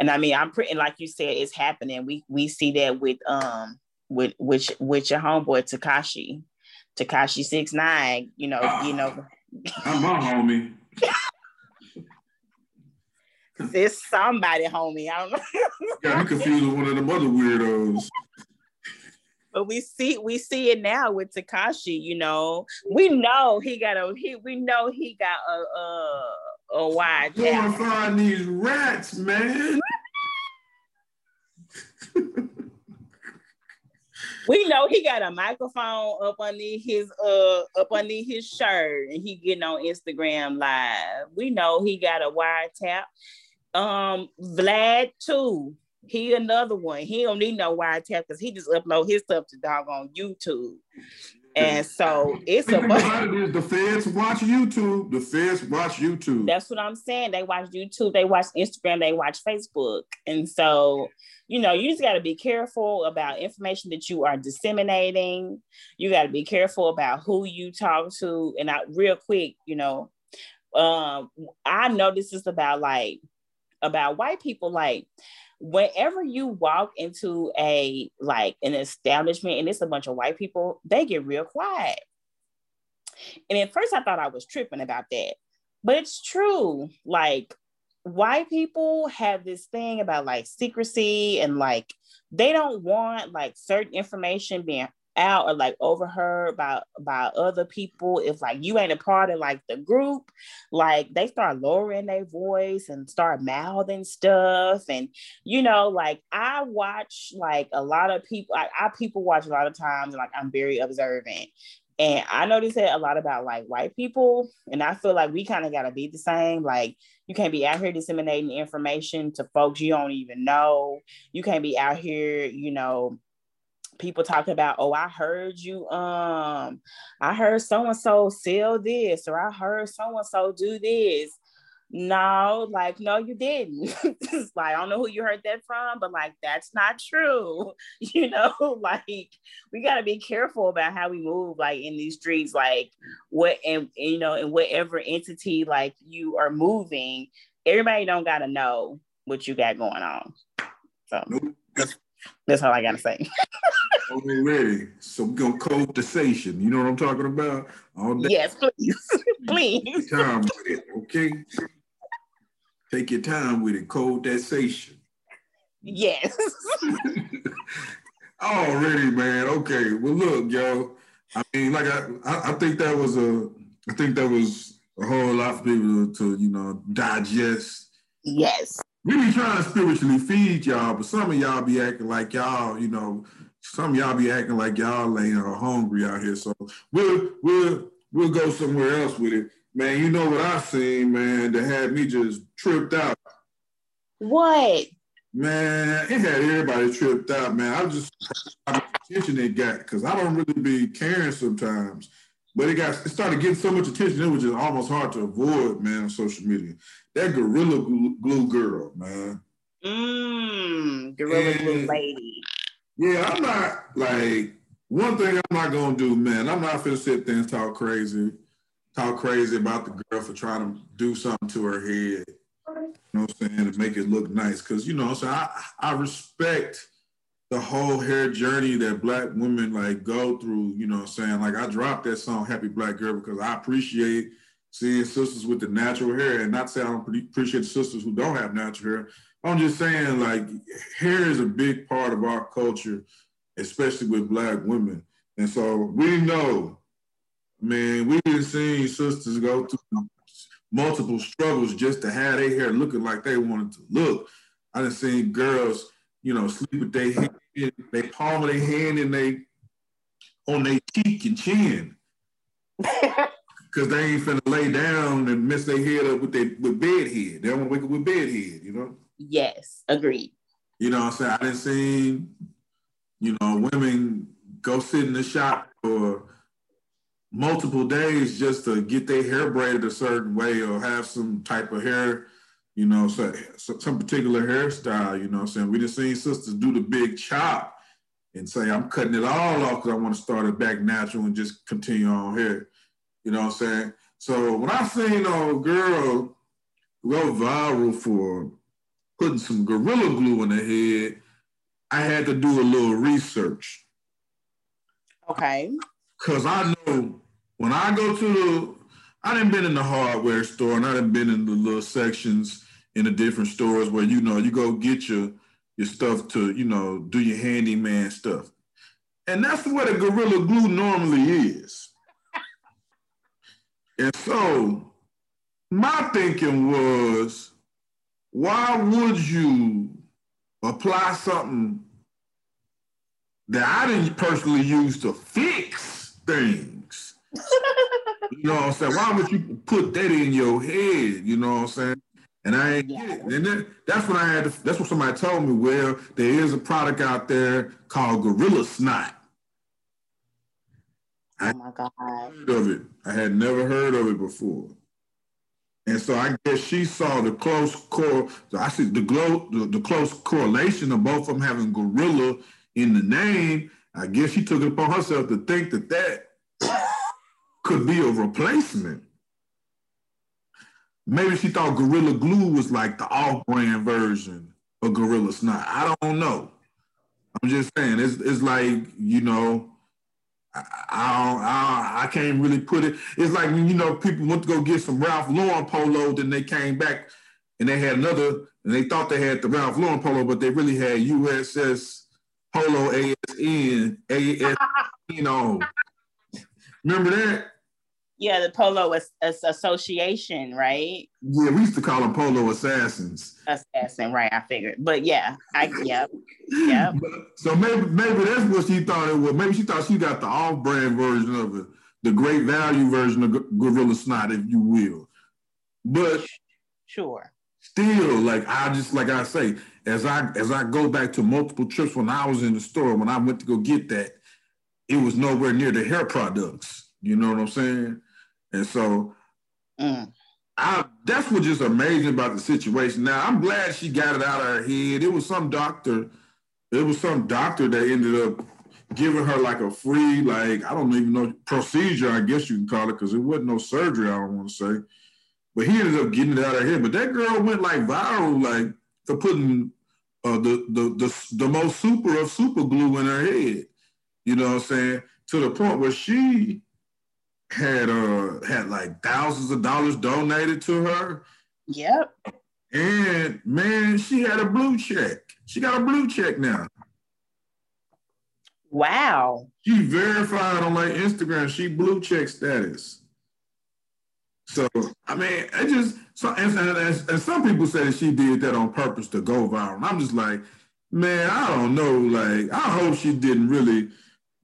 and I mean I'm pretty like you said it's happening. We we see that with um with which with your homeboy Tekashi Tekashi six nine you know you know. I'm my homie. It's somebody homie. I don't know. Yeah I'm confused with one of the other weirdos but we see we see it now with Tekashi. You know, we know he got a he. We know he got a a, a wide. Find these rats, man. we know he got a microphone up underneath his uh up underneath his shirt and he getting on Instagram live. We know he got a wiretap. Um Vlad too. He another one. He don't need no wiretap because he just upload his stuff to dog on YouTube. And so it's a bunch. The feds watch YouTube. The feds watch YouTube. That's what I'm saying. They watch YouTube. They watch Instagram. They watch Facebook. And so, you know, you just got to be careful about information that you are disseminating. You got to be careful about who you talk to. And I, real quick, you know, um, I know this is about like about white people. Like whenever you walk into a like an establishment and it's a bunch of white people, they get real quiet. And at first I thought I was tripping about that. But it's true. Like white people have this thing about like secrecy and like they don't want like certain information being out or like overheard by by other people if like you ain't a part of like the group like they start lowering their voice and start mouthing stuff and you know like i watch like a lot of people I, I people watch a lot of times and like i'm very observant and I notice it a lot about like white people. And I feel like we kind of got to be the same. Like, you can't be out here disseminating information to folks you don't even know. You can't be out here, you know, people talk about, oh, I heard you, um, I heard so and so sell this, or I heard so and so do this. No, like, no, you didn't. like, I don't know who you heard that from, but like, that's not true. You know, like, we got to be careful about how we move, like, in these streets, like, what, and, you know, in whatever entity, like, you are moving, everybody don't got to know what you got going on. So, that's all I got to say. Already. So we're gonna code the station. You know what I'm talking about? All day. Yes, please. please. time with it, okay? Take your time with it. Code that station. Yes. Already, man. Okay. Well, look, yo. I mean, like I, I, I think that was a, I think that was a whole lot for people to, to you know, digest. Yes. We be trying to spiritually feed y'all, but some of y'all be acting like y'all, you know, some of y'all be acting like y'all ain't or hungry out here. So we'll we'll we'll go somewhere else with it. Man, you know what I seen, man, that had me just tripped out. What? Man, it had everybody tripped out, man. I just how much attention it got because I don't really be caring sometimes. But it got it started getting so much attention, it was just almost hard to avoid, man, on social media. That gorilla glue, glue girl, man. Mmm, gorilla and, glue lady. Yeah, I'm not like one thing I'm not gonna do, man. I'm not gonna sit there and talk crazy, talk crazy about the girl for trying to do something to her head. You know what I'm saying? To make it look nice. Cause you know, so I, I respect the whole hair journey that black women like go through, you know what I'm saying? Like I dropped that song Happy Black Girl because I appreciate seeing sisters with the natural hair and not say I don't appreciate sisters who don't have natural hair. I'm just saying like hair is a big part of our culture, especially with black women. And so we know, man, we have seen sisters go through multiple struggles just to have their hair looking like they wanted to look. I done seen girls you know, sleep with their they palm of their hand and they on their cheek and chin. Cause they ain't finna lay down and mess their head up with their with bed head. They don't want to wake up with bed head, you know? Yes, agreed. You know what I'm saying? I didn't see, you know, women go sit in the shop for multiple days just to get their hair braided a certain way or have some type of hair you know, so, so, some particular hairstyle, you know I'm saying? We just seen sisters do the big chop and say, I'm cutting it all off because I want to start it back natural and just continue on here. You know what I'm saying? So when I seen uh, a girl go viral for putting some gorilla glue in her head, I had to do a little research. Okay. Cause I know when I go to the I didn't been in the hardware store and I didn't been in the little sections in the different stores where you know you go get your your stuff to you know do your handyman stuff, and that's what a gorilla glue normally is. And so my thinking was, why would you apply something that I didn't personally use to fix things? you know what I'm saying? Why would you put that in your head? You know what I'm saying? And I ain't get it. And then, that's when I had to, that's what somebody told me. Well, there is a product out there called Gorilla Snot. Oh my God. Heard of it. I had never heard of it before. And so I guess she saw the close core, I see the, glow, the, the close correlation of both of them having gorilla in the name. I guess she took it upon herself to think that that could be a replacement. Maybe she thought Gorilla Glue was like the off-brand version of Gorilla Snot. I don't know. I'm just saying it's it's like you know. I, I, I, I can't really put it. It's like when you know people went to go get some Ralph Lauren polo, then they came back and they had another, and they thought they had the Ralph Lauren polo, but they really had USS Polo ASN AS you know. Remember that? Yeah, the Polo Association, right? Yeah, we used to call them Polo Assassins. Assassin, right? I figured, but yeah, I yeah, yeah. so maybe maybe that's what she thought it was. Maybe she thought she got the off-brand version of it, the great value version of Gorilla Snot, if you will. But sure, still, like I just like I say, as I as I go back to multiple trips when I was in the store when I went to go get that, it was nowhere near the hair products. You know what I'm saying? And so mm. I that's what just amazing about the situation. Now I'm glad she got it out of her head. It was some doctor, it was some doctor that ended up giving her like a free, like, I don't even know, procedure, I guess you can call it, because it wasn't no surgery, I don't want to say. But he ended up getting it out of her head. But that girl went like viral, like for putting uh, the, the the the most super of super glue in her head. You know what I'm saying? To the point where she had uh had like thousands of dollars donated to her. Yep. And man, she had a blue check. She got a blue check now. Wow. She verified on like Instagram. She blue check status. So I mean, I just so and, and, and, some people say that she did that on purpose to go viral. And I'm just like, man, I don't know. Like, I hope she didn't really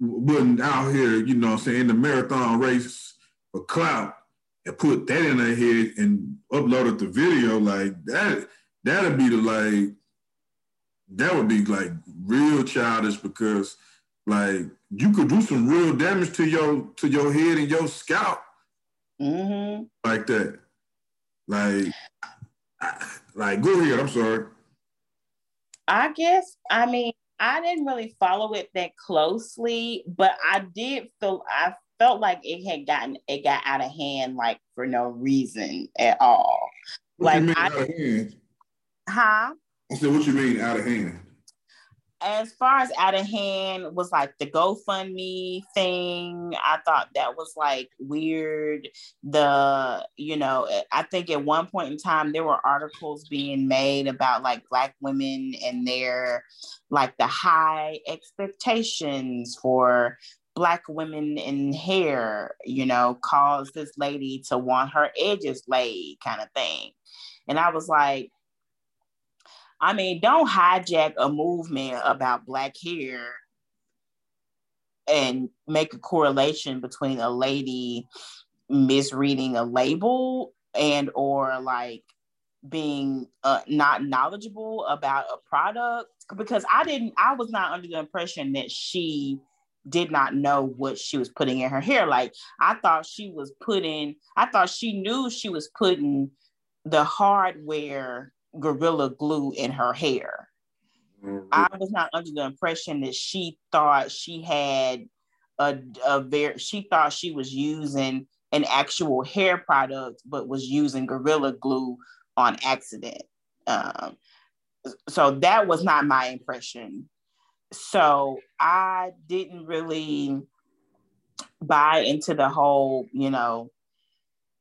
wasn't out here, you know, I'm saying the marathon race for clout and put that in her head and uploaded the video. Like that, that'd be the like that would be like real childish because like you could do some real damage to your to your head and your scalp mm-hmm. like that. Like, like go ahead. I'm sorry. I guess I mean I didn't really follow it that closely, but I did feel I felt like it had gotten it got out of hand like for no reason at all. What like I, huh? I said, what you mean out of hand? As far as out of hand was like the GoFundMe thing, I thought that was like weird. The, you know, I think at one point in time there were articles being made about like black women and their like the high expectations for black women in hair, you know, caused this lady to want her edges laid kind of thing. And I was like, I mean, don't hijack a movement about black hair and make a correlation between a lady misreading a label and or like being uh, not knowledgeable about a product. Because I didn't I was not under the impression that she did not know what she was putting in her hair. Like I thought she was putting I thought she knew she was putting the hardware gorilla glue in her hair. Mm-hmm. I was not under the impression that she thought she had a, a very she thought she was using an actual hair product, but was using gorilla glue on accident. Um, so that was not my impression. So I didn't really buy into the whole, you know,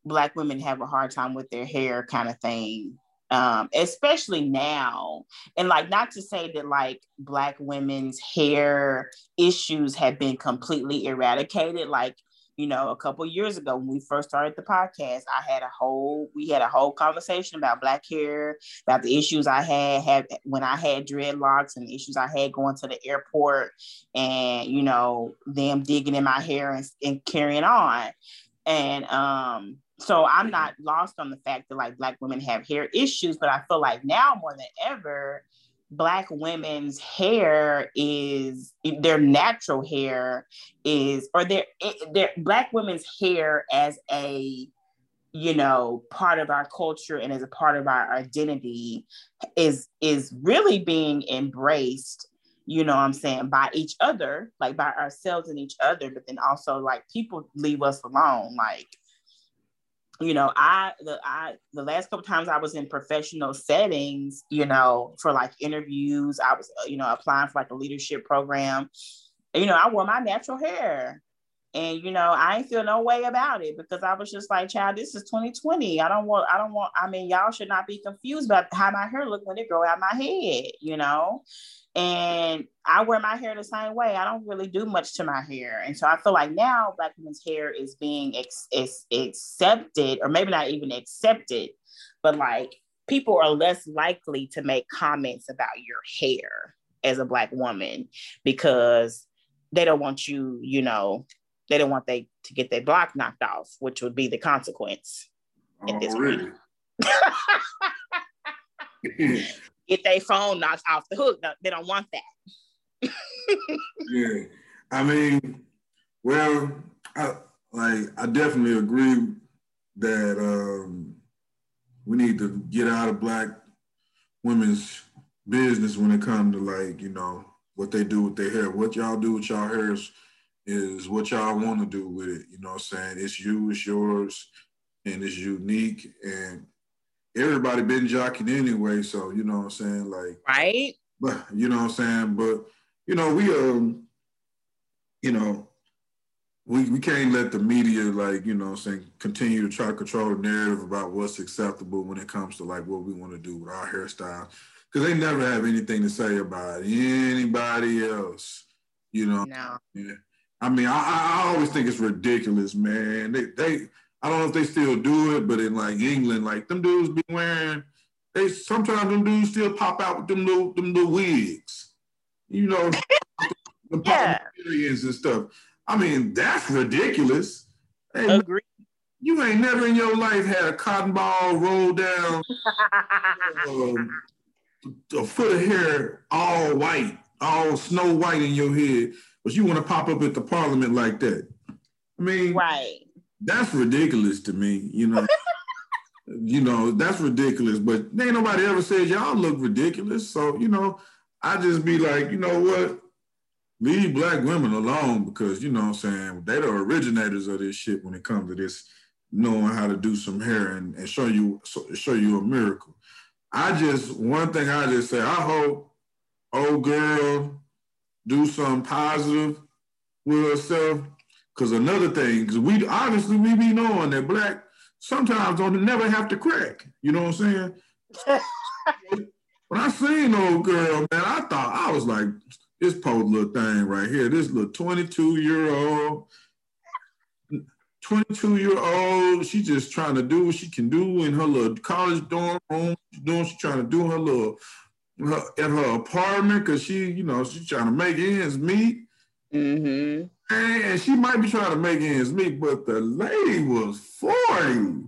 black women have a hard time with their hair kind of thing um, especially now. And like, not to say that like Black women's hair issues have been completely eradicated. Like, you know, a couple years ago when we first started the podcast, I had a whole we had a whole conversation about black hair, about the issues I had had when I had dreadlocks and the issues I had going to the airport, and you know them digging in my hair and, and carrying on, and um so I'm not lost on the fact that like black women have hair issues, but I feel like now more than ever, black women's hair is their natural hair is or their eh, their black women's hair as a you know part of our culture and as a part of our identity is is really being embraced you know what i'm saying by each other like by ourselves and each other but then also like people leave us alone like you know, I the I the last couple times I was in professional settings, you know, for like interviews, I was you know applying for like a leadership program. You know, I wore my natural hair. And you know, I ain't feel no way about it because I was just like, child, this is 2020. I don't want, I don't want, I mean, y'all should not be confused about how my hair look when it grow out my head, you know? And I wear my hair the same way. I don't really do much to my hair. And so I feel like now Black women's hair is being ex- ex- accepted, or maybe not even accepted, but like people are less likely to make comments about your hair as a Black woman because they don't want you, you know, they don't want they to get their block knocked off, which would be the consequence oh, at this really? get their phone knocked off the hook. They don't want that. yeah, I mean, well, I, like I definitely agree that um, we need to get out of black women's business when it comes to like you know what they do with their hair. What y'all do with y'all hair is, is what y'all want to do with it. You know what I'm saying? It's you, it's yours, and it's unique. And everybody been jockeying anyway, so you know what I'm saying, like right. But you know what I'm saying, but you know we um, you know, we we can't let the media like you know what I'm saying continue to try to control the narrative about what's acceptable when it comes to like what we want to do with our hairstyle because they never have anything to say about anybody else. You know. No. Yeah. I mean, I, I always think it's ridiculous, man. They they I don't know if they still do it, but in like England, like them dudes be wearing they sometimes them dudes still pop out with them little them little wigs. You know, the yeah. and stuff. I mean, that's ridiculous. Hey, Agree. You ain't never in your life had a cotton ball roll down um, a foot of hair all white, all snow white in your head, but you want to pop up at the parliament like that. I mean, right. That's ridiculous to me, you know. you know, that's ridiculous. But ain't nobody ever said y'all look ridiculous. So, you know, I just be like, you know what? Leave black women alone because, you know I'm saying, they're the originators of this shit when it comes to this knowing how to do some hair and, and show you show you a miracle. I just one thing I just say, I hope old girl do something positive with herself. Cause another thing, cause we obviously we be knowing that black sometimes don't never have to crack. You know what I'm saying? when I seen old girl, man, I thought I was like, this poor little thing right here, this little 22 year old, 22 year old, she just trying to do what she can do in her little college dorm room. She's doing, she's trying to do her little her, at her apartment because she, you know, she's trying to make ends meet. Mm-hmm. And she might be trying to make ends meet, but the lady was 40.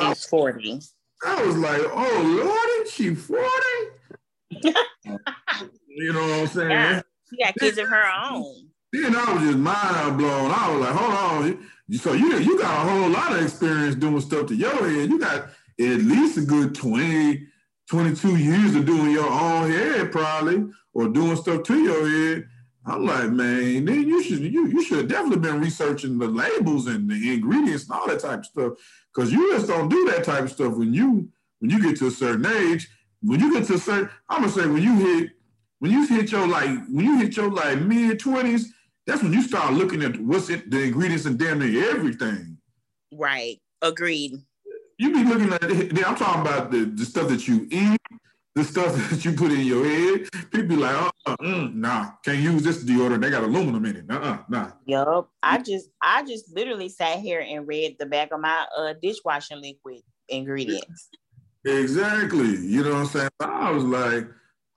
She's 40. I was like, oh Lord, she 40? you know what I'm saying? Yeah. She got kids of her own. Then I was just mind blown. I was like, hold on. So you you got a whole lot of experience doing stuff to your head. You got at least a good 20, 22 years of doing your own head, probably, or doing stuff to your head. I'm like, man, then you should you you should have definitely been researching the labels and the ingredients and all that type of stuff. Cause you just don't do that type of stuff when you when you get to a certain age. When you get to a certain, I'm gonna say when you hit when you hit your like when you hit your like mid twenties, that's when you start looking at what's in the ingredients and damn near everything. Right. Agreed. You be looking at I'm talking about the, the stuff that you eat, the stuff that you put in your head. People be like, oh, mm, nah, can't use this deodorant. They got aluminum in it. Uh-uh, nah. Yup. I just I just literally sat here and read the back of my uh, dishwashing liquid ingredients. Exactly. You know what I'm saying? I was like,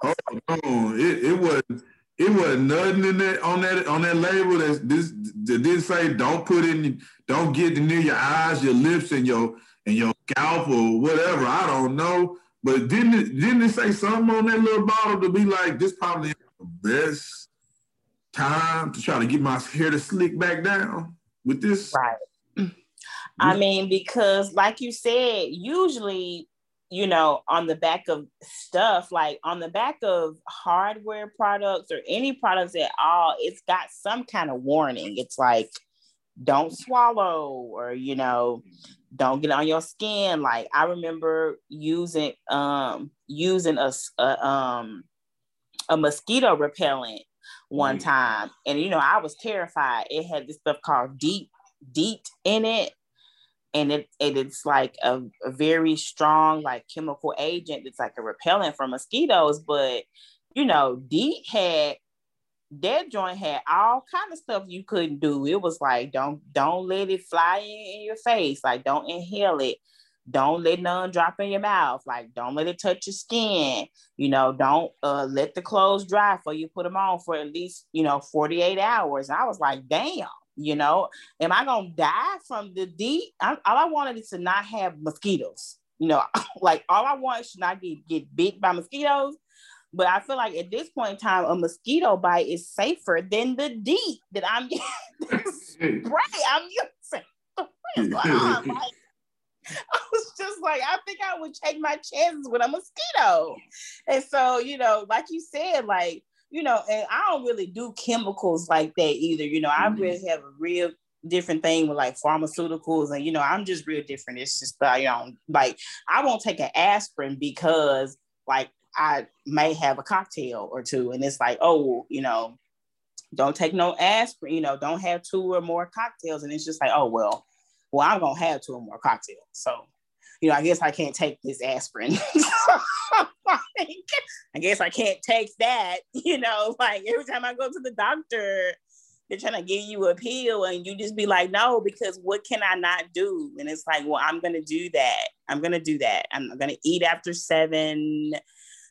oh no, it, it wasn't it wasn't nothing in that on that on that label that this that didn't say don't put in don't get near your eyes, your lips, and your and your scalp or whatever. I don't know. But didn't it didn't it say something on that little bottle to be like this probably the best time to try to get my hair to slick back down with this? Right. Mm-hmm. I mean, because like you said, usually you know, on the back of stuff, like on the back of hardware products or any products at all, it's got some kind of warning. It's like, don't swallow or, you know, don't get on your skin. Like I remember using um using a, a um a mosquito repellent one time, and you know I was terrified. It had this stuff called DEET DEET in it, and it, it it's like a, a, very strong like chemical agent. It's like a repellent for mosquitoes. But you know DEET had that joint had all kind of stuff you couldn't do. It was like don't don't let it fly in, in your face. Like don't inhale it. Don't let none drop in your mouth. Like don't let it touch your skin. You know don't uh, let the clothes dry for you. Put them on for at least you know 48 hours. And i was like damn you know, am I gonna die from the DEET? I, all I wanted is to not have mosquitoes. You know, like all I want is not get, get bit by mosquitoes. But I feel like at this point in time, a mosquito bite is safer than the DEET that I'm getting. right, I'm using. like, I was just like, I think I would take my chances with a mosquito. And so, you know, like you said, like you know, and I don't really do chemicals like that either. You know, I mm-hmm. really have a real different thing with like pharmaceuticals and you know i'm just real different it's just that you know like i won't take an aspirin because like i may have a cocktail or two and it's like oh you know don't take no aspirin you know don't have two or more cocktails and it's just like oh well well i'm gonna have two or more cocktails so you know, I guess I can't take this aspirin. I guess I can't take that. You know, like every time I go to the doctor, they're trying to give you a pill and you just be like, no, because what can I not do? And it's like, well, I'm gonna do that. I'm gonna do that. I'm gonna eat after seven.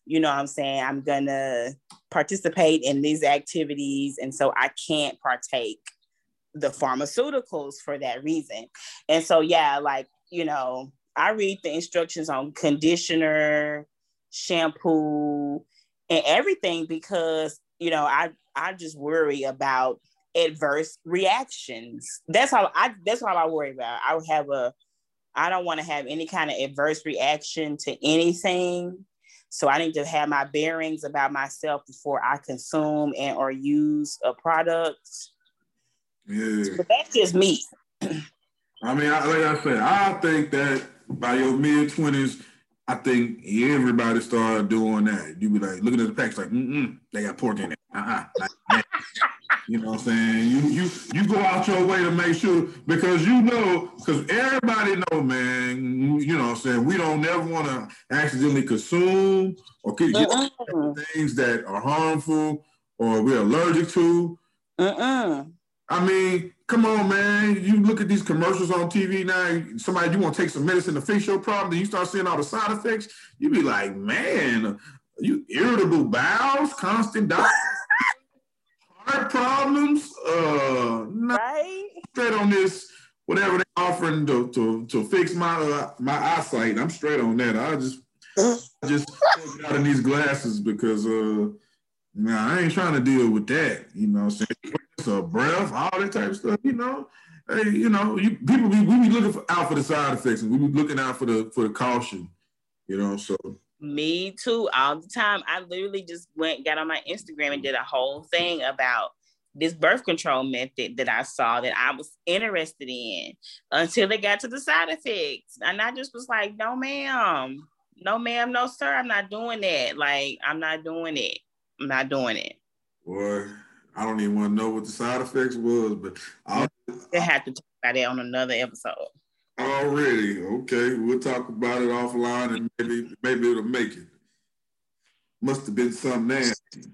You know what I'm saying? I'm gonna participate in these activities. And so I can't partake the pharmaceuticals for that reason. And so yeah, like, you know, I read the instructions on conditioner, shampoo, and everything because, you know, I I just worry about adverse reactions. That's all I that's all I worry about. I have a I don't want to have any kind of adverse reaction to anything. So I need to have my bearings about myself before I consume and or use a product. Yeah. But that's just me. I mean, I, like I said, I think that by your mid twenties, I think everybody started doing that. You be like looking at the packs, like, mm they got pork in it. Uh-uh. you know what I'm saying? You you you go out your way to make sure because you know, because everybody know, man. You know what I'm saying? We don't never want to accidentally consume or get uh-uh. things that are harmful or we're allergic to. Uh-uh. I mean, come on, man. You look at these commercials on TV now. Somebody you want to take some medicine to fix your problem, then you start seeing all the side effects. You be like, man, you irritable bowels, constant problems. Uh, right. Straight on this, whatever they're offering to to, to fix my uh, my eyesight. I'm straight on that. I just I just out in these glasses because uh, nah, I ain't trying to deal with that. You know, what I'm saying a breath, all that type of stuff. You know, hey, you know, you, people be we be looking for, out for the side effects, and we be looking out for the for the caution. You know, so me too, all the time. I literally just went, got on my Instagram, and did a whole thing about this birth control method that I saw that I was interested in until it got to the side effects. And I just was like, no, ma'am, no, ma'am, no, sir, I'm not doing that. Like, I'm not doing it. I'm not doing it. Boy, I don't even want to know what the side effects was, but I'll they have to talk about it on another episode. Oh, Already, okay. We'll talk about it offline, and maybe maybe it'll make it. Must have been something nasty.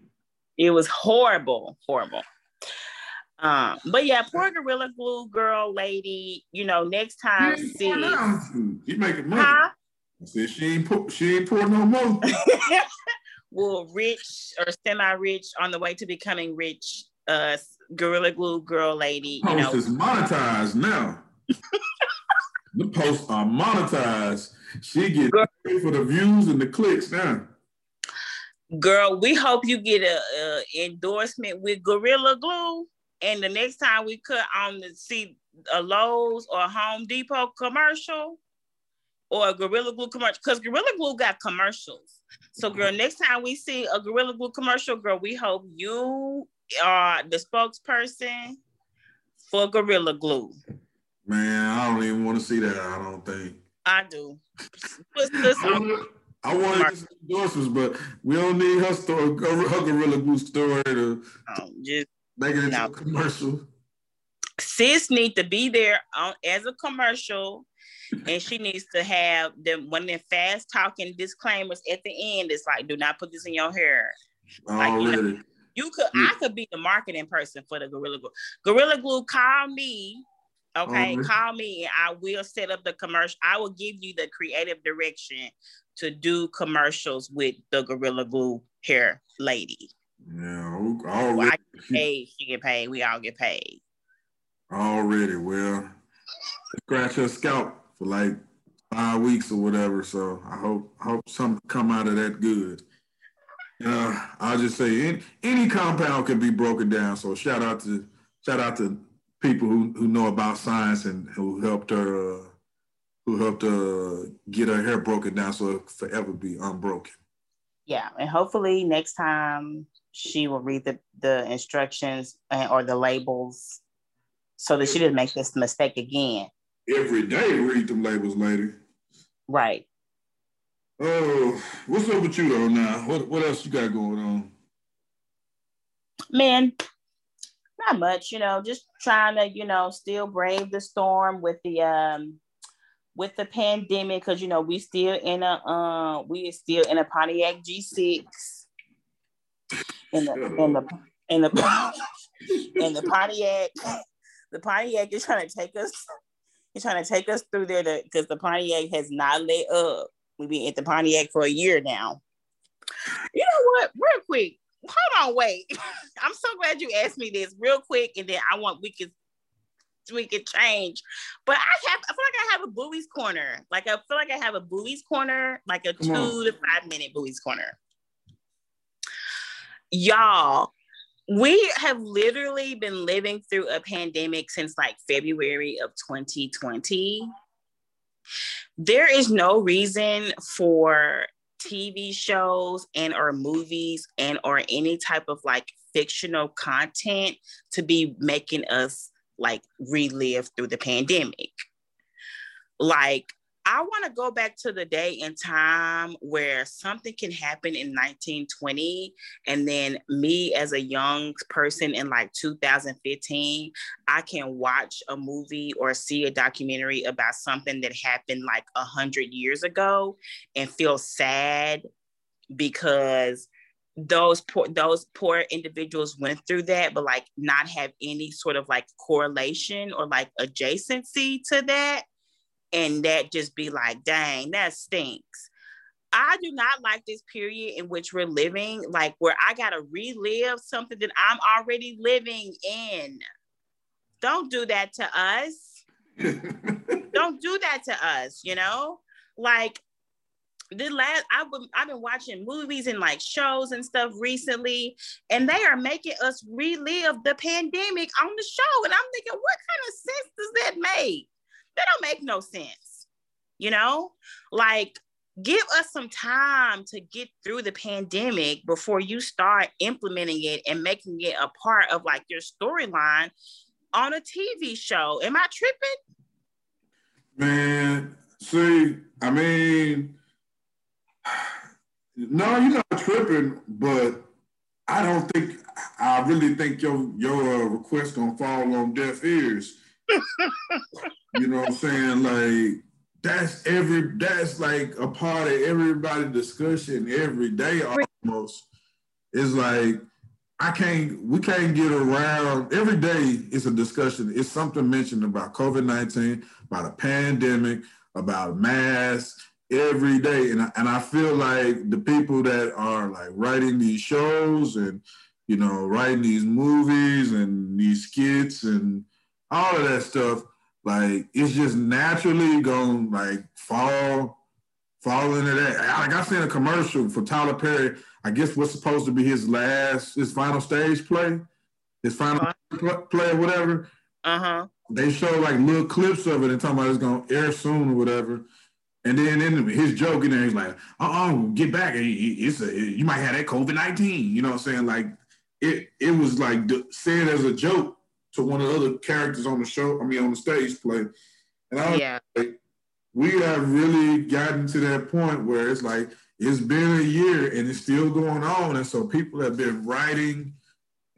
It was horrible, horrible. Um, but yeah, poor gorilla glue girl, lady. You know, next time, see, you making money. Huh? I said she ain't pour, she ain't pour no more. will rich or semi-rich on the way to becoming rich uh gorilla glue girl lady you post know is monetized now the posts are monetized she get paid for the views and the clicks now girl we hope you get a, a endorsement with gorilla glue and the next time we cut on the see a Lowe's or a Home Depot commercial or a Gorilla Glue commercial, because Gorilla Glue got commercials. So, girl, mm-hmm. next time we see a Gorilla Glue commercial, girl, we hope you are the spokesperson for Gorilla Glue. Man, I don't even want to see that. I don't think. I do. I want endorsements, but we don't need her story, her Gorilla Glue story to oh, just make it into no. a commercial. Sis need to be there on, as a commercial and she needs to have them when they're fast talking disclaimers at the end. It's like, do not put this in your hair. Like, you, know, you could, yeah. I could be the marketing person for the Gorilla Glue. Gorilla Glue, call me. Okay, call me and I will set up the commercial. I will give you the creative direction to do commercials with the Gorilla Glue hair lady. Yeah, already. Well, I get paid. She get paid. We all get paid. Already, well, scratch her scalp for like five weeks or whatever. So I hope I hope something come out of that good. Uh, I'll just say any, any compound can be broken down. So shout out to shout out to people who, who know about science and who helped her uh, who helped uh, get her hair broken down so it forever be unbroken. Yeah, and hopefully next time she will read the, the instructions and, or the labels so that she didn't make this mistake again every day read them labels later. Right. Oh, what's up with you though now? What what else you got going on? Man, not much, you know, just trying to, you know, still brave the storm with the um with the pandemic because you know we still in a uh we are still in a Pontiac G6 in the in the in the in the Pontiac the Pontiac is trying to take us he's trying to take us through there because the Pontiac has not lit up. We've been at the Pontiac for a year now. You know what? Real quick, hold on, wait. I'm so glad you asked me this real quick, and then I want we can we can change. But I have I feel like I have a Boowee's corner. Like I feel like I have a Boowee's corner, like a Come two on. to five minute Boowee's corner. Y'all, we have literally been living through a pandemic since like February of 2020. There is no reason for TV shows and or movies and or any type of like fictional content to be making us like relive through the pandemic. Like I want to go back to the day and time where something can happen in 1920, and then me as a young person in like 2015, I can watch a movie or see a documentary about something that happened like a hundred years ago and feel sad because those poor those poor individuals went through that but like not have any sort of like correlation or like adjacency to that and that just be like, dang, that stinks. I do not like this period in which we're living, like where I gotta relive something that I'm already living in. Don't do that to us. Don't do that to us, you know? Like the last I've been I've been watching movies and like shows and stuff recently, and they are making us relive the pandemic on the show. And I'm thinking, what kind of sense does that make? That don't make no sense. You know, like give us some time to get through the pandemic before you start implementing it and making it a part of like your storyline on a TV show. Am I tripping? Man, see, I mean, no, you're not tripping, but I don't think I really think your your uh, request gonna fall on deaf ears you know what I'm saying? Like that's every that's like a part of everybody discussion every day almost. It's like I can't we can't get around every day it's a discussion. It's something mentioned about COVID-19, about a pandemic, about masks every day. And I, and I feel like the people that are like writing these shows and you know, writing these movies and these skits and all of that stuff, like it's just naturally gonna like fall fall into that. Like I seen a commercial for Tyler Perry. I guess what's supposed to be his last, his final stage play, his final uh-huh. play or whatever. Uh huh. They show like little clips of it and talking about it's gonna air soon or whatever. And then in his joke in there, he's like, "Uh oh, get back! It's a, you might have that COVID nineteen. You know what I'm saying? Like it, it was like said as a joke to one of the other characters on the show, I mean on the stage play. And I was yeah. like, we have really gotten to that point where it's like it's been a year and it's still going on. And so people have been writing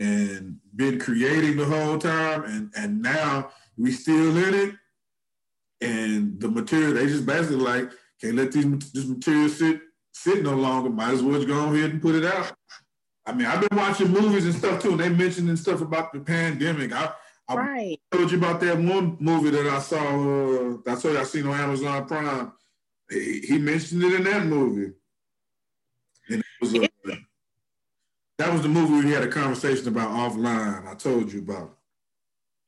and been creating the whole time and and now we still in it. And the material, they just basically like, can't let these this material sit sit no longer. Might as well just go ahead and put it out. I mean, I've been watching movies and stuff too, and they mentioning stuff about the pandemic. I, I right. told you about that one movie that I saw. Uh, I told you I seen on Amazon Prime. He, he mentioned it in that movie. And it was a, that was the movie we had a conversation about offline. I told you about.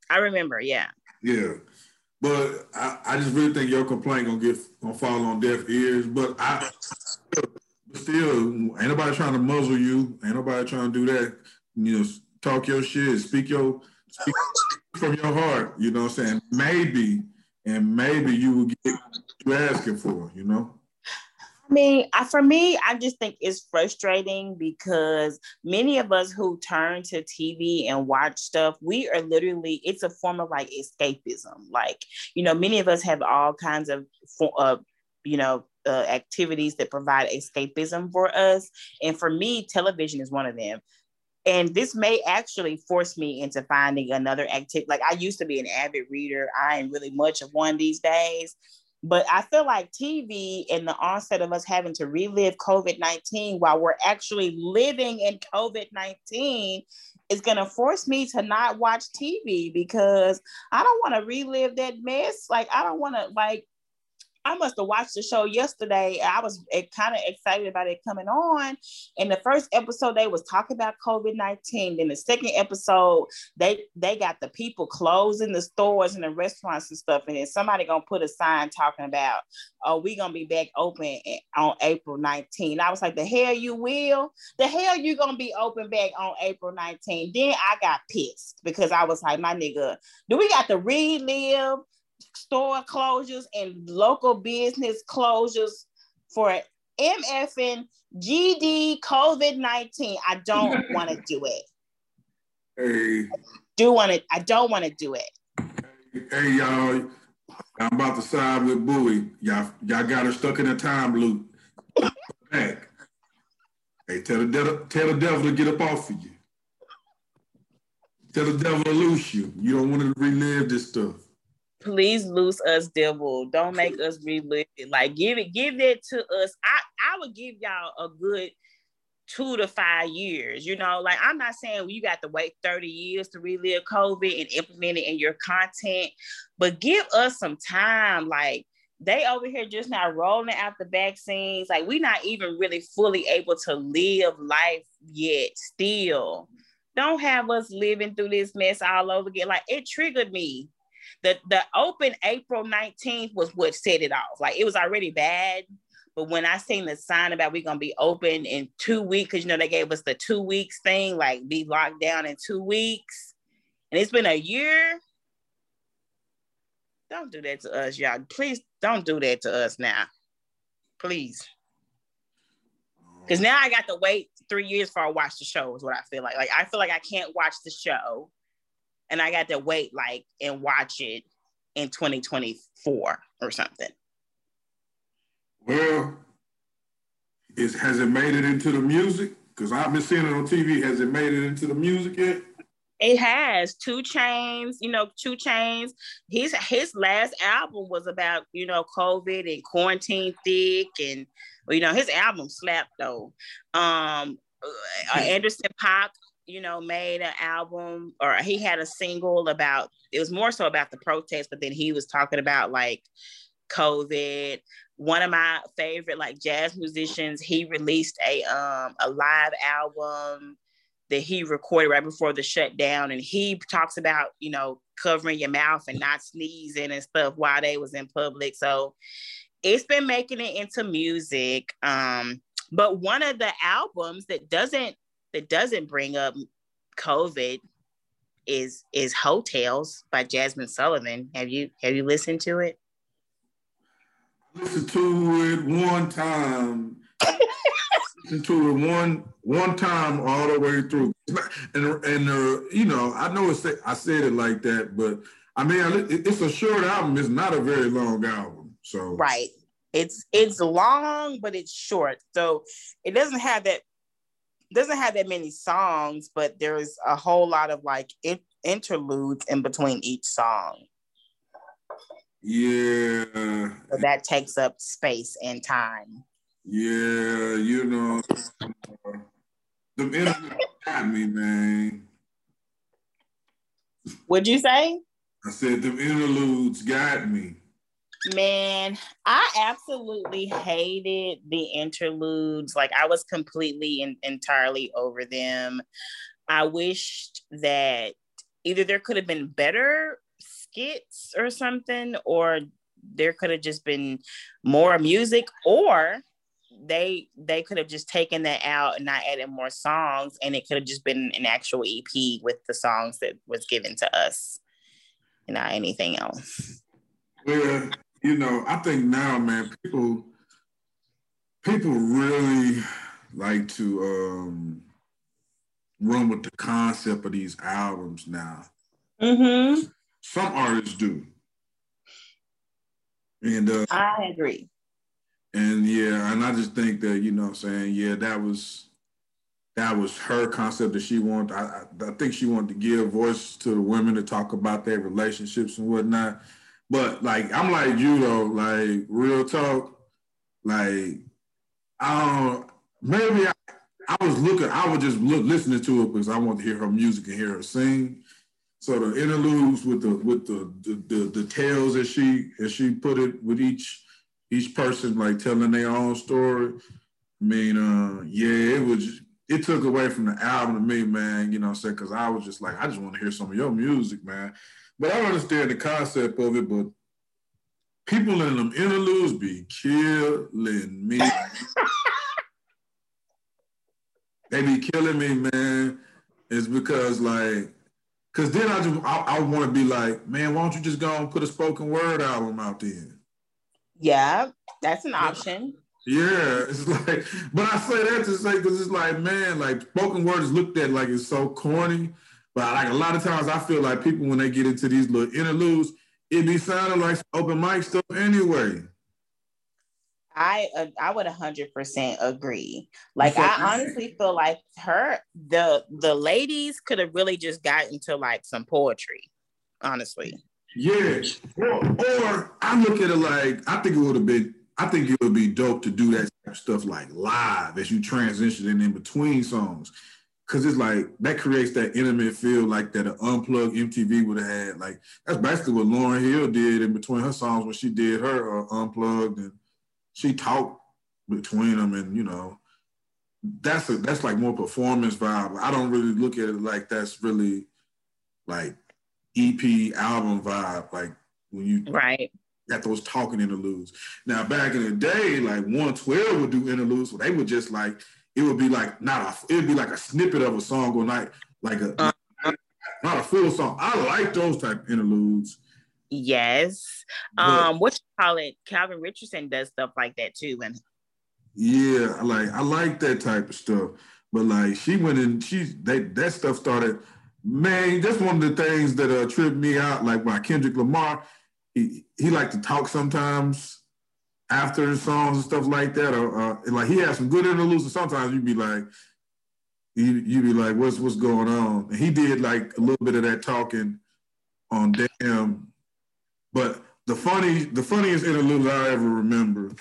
I remember, yeah. Yeah. But I, I just really think your complaint gonna get gonna fall on deaf ears. But I still, ain't nobody trying to muzzle you. Ain't nobody trying to do that. You know, talk your shit, speak your speak from your heart. You know what I'm saying? Maybe, and maybe you will get what you're asking for. You know. I mean, for me, I just think it's frustrating because many of us who turn to TV and watch stuff, we are literally, it's a form of like escapism. Like, you know, many of us have all kinds of, uh, you know, uh, activities that provide escapism for us. And for me, television is one of them. And this may actually force me into finding another activity. Like I used to be an avid reader. I am really much of one these days. But I feel like TV and the onset of us having to relive COVID 19 while we're actually living in COVID 19 is going to force me to not watch TV because I don't want to relive that mess. Like, I don't want to, like, I must have watched the show yesterday. I was eh, kind of excited about it coming on. And the first episode, they was talking about COVID nineteen. Then the second episode, they they got the people closing the stores and the restaurants and stuff. And then somebody gonna put a sign talking about, "Oh, we gonna be back open eh, on April 19." I was like, "The hell you will? The hell you gonna be open back on April 19?" Then I got pissed because I was like, "My nigga, do we got to relive?" Store closures and local business closures for MFN GD COVID 19. I don't want to do it. Hey. Do want to, I don't want to do it. Hey, y'all. I'm about to side with Boowee. Y'all, y'all got her stuck in a time loop. Back. Hey, tell the devil, tell the devil to get up off of you. Tell the devil to loose you. You don't want to relive this stuff please loose us, devil. Don't make us relive it. Like give it, give that to us. I I would give y'all a good two to five years. You know, like I'm not saying you got to wait 30 years to relive COVID and implement it in your content, but give us some time. Like they over here just now rolling out the vaccines. Like we're not even really fully able to live life yet. Still, don't have us living through this mess all over again. Like it triggered me the the open April 19th was what set it off. Like it was already bad. But when I seen the sign about we're gonna be open in two weeks, because you know they gave us the two weeks thing, like be locked down in two weeks, and it's been a year. Don't do that to us, y'all. Please don't do that to us now. Please. Because now I got to wait three years before I watch the show, is what I feel like. Like I feel like I can't watch the show and I got to wait like and watch it in 2024 or something. Well, is has it made it into the music? Because I've been seeing it on TV. Has it made it into the music yet? It has 2 Chainz, you know, 2 Chainz. His his last album was about, you know, COVID and quarantine thick and you know, his album slapped though. Um uh, Anderson .Paak you know, made an album or he had a single about it was more so about the protest, but then he was talking about like COVID. One of my favorite like jazz musicians, he released a um a live album that he recorded right before the shutdown and he talks about, you know, covering your mouth and not sneezing and stuff while they was in public. So it's been making it into music. Um but one of the albums that doesn't that doesn't bring up COVID is is Tales by Jazmine Sullivan. Have you have you listened to it? Listened to it one time. listened to it one one time all the way through. And and uh, you know, I know it's I said it like that, but I mean, it's a short album. It's not a very long album. So right, it's it's long, but it's short. So it doesn't have that doesn't have that many songs, but there's a whole lot of like in- interludes in between each song. Yeah. So that takes up space and time. Yeah, you know, the internet got me, man. What'd you say? I said the interludes got me. Man, I absolutely hated the interludes. Like I was completely and entirely over them. I wished that either there could have been better skits or something, or there could have just been more music, or they they could have just taken that out and not added more songs, and it could have just been an actual EP with the songs that was given to us, and not anything else. Yeah, you know, I think now, man, people people really like to um, run with the concept of these albums now. Mm-hmm. Some artists do. And uh, I agree. And yeah, and I just think that, you know I'm saying, yeah, that was that was her concept that she wanted. I, I, I think she wanted to give voice to the women to talk about their relationships and whatnot. But like I'm like you though, like real talk, like I don't maybe I, I was looking, I was just look, listening to it because I want to hear her music and hear her sing. So the interludes with the with the the, the, the tales as she as she put it with each each person like telling their own story. I mean, uh, yeah, it was it took away from the album to me, man. You know what I'm saying? Because I was just like, I just want to hear some of your music, man. But I understand the concept of it, but people in them interludes be killing me. they be killing me, man. It's because like, cause then I just I, I want to be like, man, why don't you just go and put a spoken word album out there? Yeah, that's an option. Yeah, it's like, but I say that to say because it's like, man, like spoken word is looked at like it's so corny. But like a lot of times, I feel like people when they get into these little interludes, it be sounding like open mic stuff anyway. I uh, I would hundred percent agree. Like I honestly feel like her the the ladies could have really just got into like some poetry, honestly. Yeah, or, or I look at it like I think it would have been I think it would be dope to do that type of stuff like live as you transition in between songs. Cause it's like that creates that intimate feel like that an unplugged MTV would have had. Like that's basically what Lauryn Hill did in between her songs when she did her uh, unplugged and she talked between them and you know that's a, that's like more performance vibe. I don't really look at it like that's really like EP album vibe. Like when you right got those talking interludes. Now back in the day, like 112 would do interludes, so they would just like it would be like not a it would be like a snippet of a song or night, like a uh, not a full song. I like those type of interludes. Yes. Um, what you call it? Calvin Richardson does stuff like that too. And yeah, like I like that type of stuff. But like she went in, she that that stuff started. Man, that's one of the things that uh, tripped me out. Like by Kendrick Lamar, he he liked to talk sometimes after the songs and stuff like that. Or uh, like he had some good interludes, and sometimes you'd be like, you you be like, what's what's going on? And he did like a little bit of that talking on Damn. But the funny, the funniest interlude I ever remember,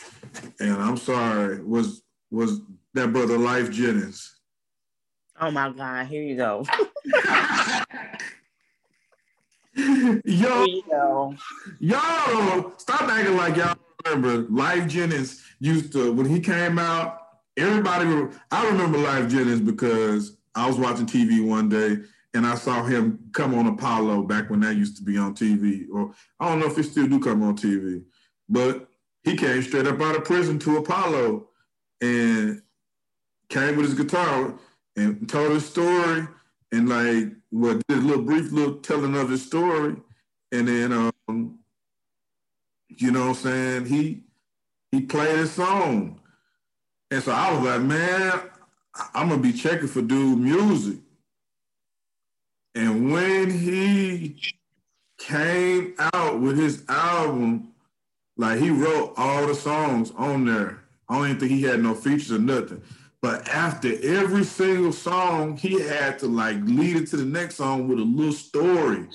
and I'm sorry, was was that brother Lyfe Jennings. Oh my God! Here you go. yo, yo, stop acting like y'all remember. Lyfe Jennings used to when he came out. Everybody, I remember Lyfe Jennings because I was watching TV one day and I saw him come on Apollo back when that used to be on TV. Or I don't know if he still do come on TV, but he came straight up out of prison to Apollo and came with his guitar and told his story and like what did a little brief little telling of his story. And then um, you know what I'm saying, he he played his song. And so I was like, man, I'm gonna be checking for dude music. And when he came out with his album, like he wrote all the songs on there. I don't even think he had no features or nothing. But after every single song, he had to like lead it to the next song with a little story.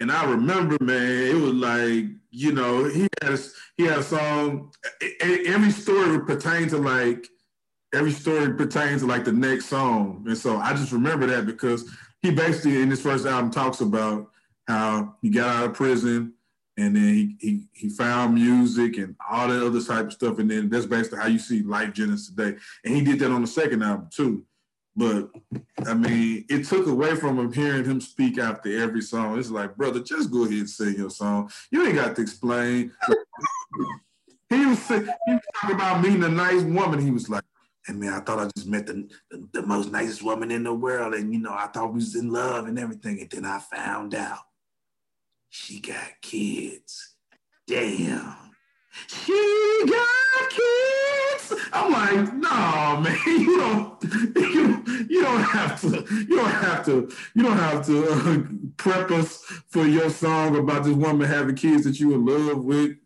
And I remember, man, it was like, you know, he had a, he had a song. Every story pertained to like every story pertains to like the next song. And so I just remember that because he basically in his first album talks about how he got out of prison and then he he, he found music and all that other type of stuff. And then that's basically how you see Lyfe Jennings today. And he did that on the second album too. But I mean, it took away from him hearing him speak after every song. It's like, brother, just go ahead and sing your song. You ain't got to explain. he was he was talking about meeting a nice woman. He was like, and man, I thought I just met the, the, the, most nicest woman in the world. And, you know, I thought we was in love and everything. And then I found out she got kids. Damn. She got kids. I'm like, no, man, you don't, you, you don't have to, you don't have to, you don't have to uh, prep us for your song about this woman having kids that you in love with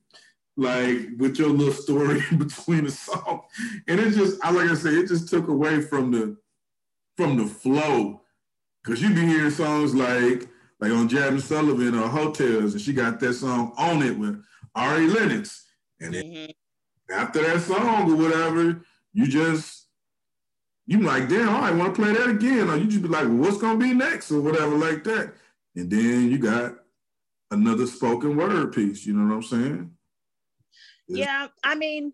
like with your little story in between the song. And it just, I like I said, it just took away from the from the flow. Cause you be hearing songs like like on Jazmine Sullivan or Heaux Tales, and she got that song on it with Ari Lennox. And then mm-hmm. After that song or whatever, you just you like, damn, I want to play that again. Or you just be like, well, what's gonna be next or whatever like that. And then you got another spoken word piece, you know what I'm saying? Yeah, I mean,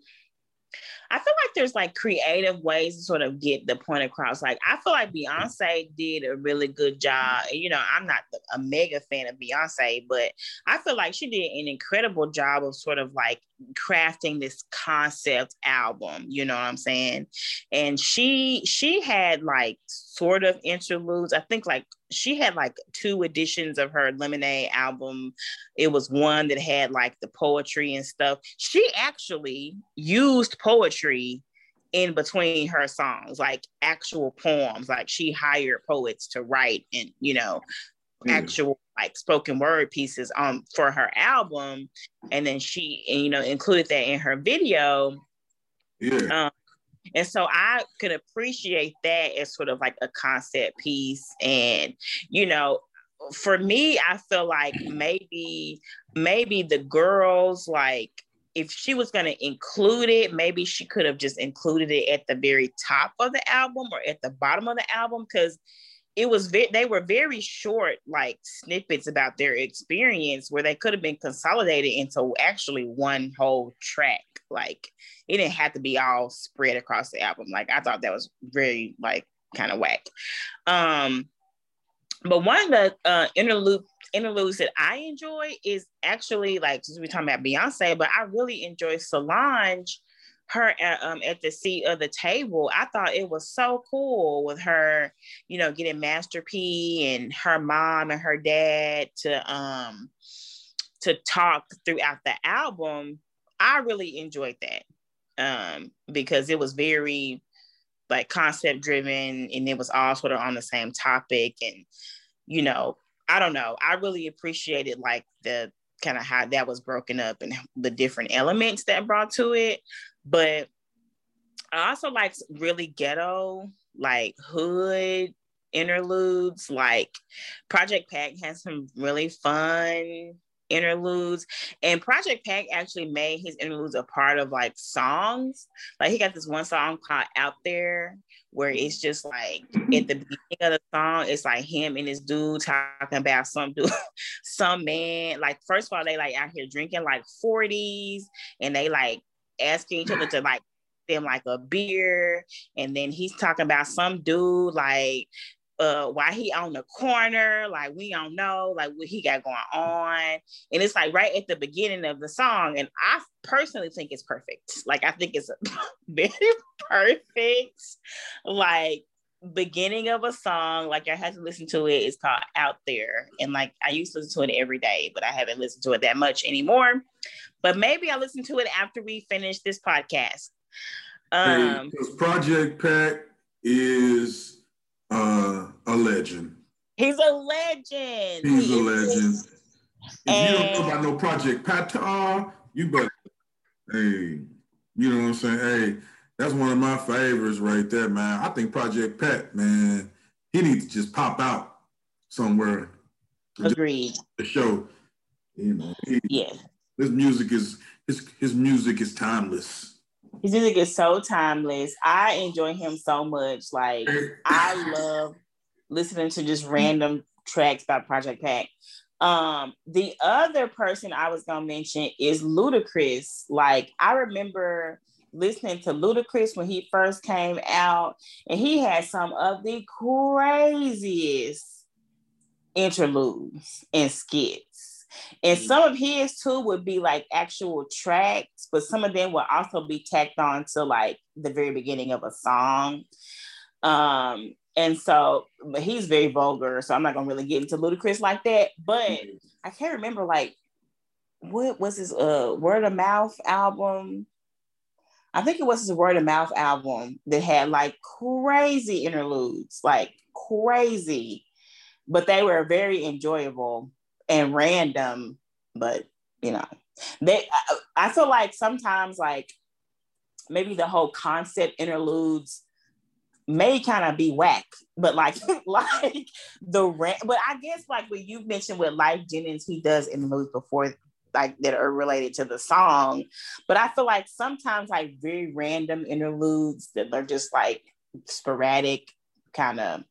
I feel like there's like creative ways to sort of get the point across. Like I feel like Beyonce did a really good job. You know, I'm not a mega fan of Beyonce, but I feel like she did an incredible job of sort of like crafting this concept album. You know what I'm saying? And she she had like sort of interludes. I think like she had like two editions of her Lemonade album. It was one that had like the poetry and stuff. She actually used poetry in between her songs, like actual poems. Like she hired poets to write and, you know, mm. actual like spoken word pieces um for her album. And then she, you know, included that in her video. Yeah. Um, and so I could appreciate that as sort of like a concept piece. And, you know, for me, I feel like maybe, maybe the girls like if she was going to include it, maybe she could have just included it at the very top of the album or at the bottom of the album because it was ve- they were very short like snippets about their experience where they could have been consolidated into actually one whole track like it didn't have to be all spread across the album. Like I thought that was very like kind of whack. Um, but one of the uh, interlude interludes that I enjoy is actually like since we're talking about Beyonce, but I really enjoy Solange. Her at, um, at the seat of the table, I thought it was so cool with her, you know, getting Master P and her mom and her dad to um to talk throughout the album I really enjoyed that um, because it was very like concept driven and it was all sort of on the same topic. And, you know, I don't know. I really appreciated like the kind of how that was broken up and the different elements that brought to it. But I also like really ghetto, like hood interludes. Like Project Pat has some really fun interludes. And Project Pat actually made his interludes a part of like songs. Like he got this one song called Out There, where it's just like at the beginning of the song, it's like him and this dude talking about some dude, some man. Like, first of all, they like out here drinking like 40s and they like asking each other to like them like a beer. And then he's talking about some dude like uh why he on the corner. Like we don't know like what he got going on. And it's like right at the beginning of the song. And i personally think it's perfect. Like i think it's a very perfect. Like beginning of a song like i had to listen to it. It's called out there. And like i used to listen to it every day but i haven't listened to it that much anymore but maybe i'll listen to it after we finish this podcast um hey, project Pat is uh, a legend. He's a legend. He's he a legend. If and... you don't know about no Project Patar, you better, hey, you know what I'm saying? Hey, that's one of my favorites right there, man. I think Project Pat, man, he needs to just pop out somewhere. Agreed. The show, you know. He, yeah. His music is his his music is timeless. His music is so timeless. I enjoy him so much. Like I love listening to just random tracks by Project Pat. Um, the other person I was gonna mention is Ludacris. Like I remember listening to Ludacris when he first came out, and he had some of the craziest interludes and skits. And some of his too would be like actual tracks, but some of them would also be tacked on to like the very beginning of a song. Um, and so, but he's very vulgar, so I'm not gonna really get into Ludacris like that. But mm-hmm. I can't remember like what was his uh word of mouth album. I think it was his word of mouth album that had like crazy interludes, like crazy, but they were very enjoyable and random, but you know, they I, I feel like sometimes like maybe the whole concept interludes may kind of be whack, but like like the rent. But I guess like what you mentioned with Lyfe Jennings, he does interludes before like that are related to the song. But I feel like sometimes like very random interludes that are just like sporadic, kind of.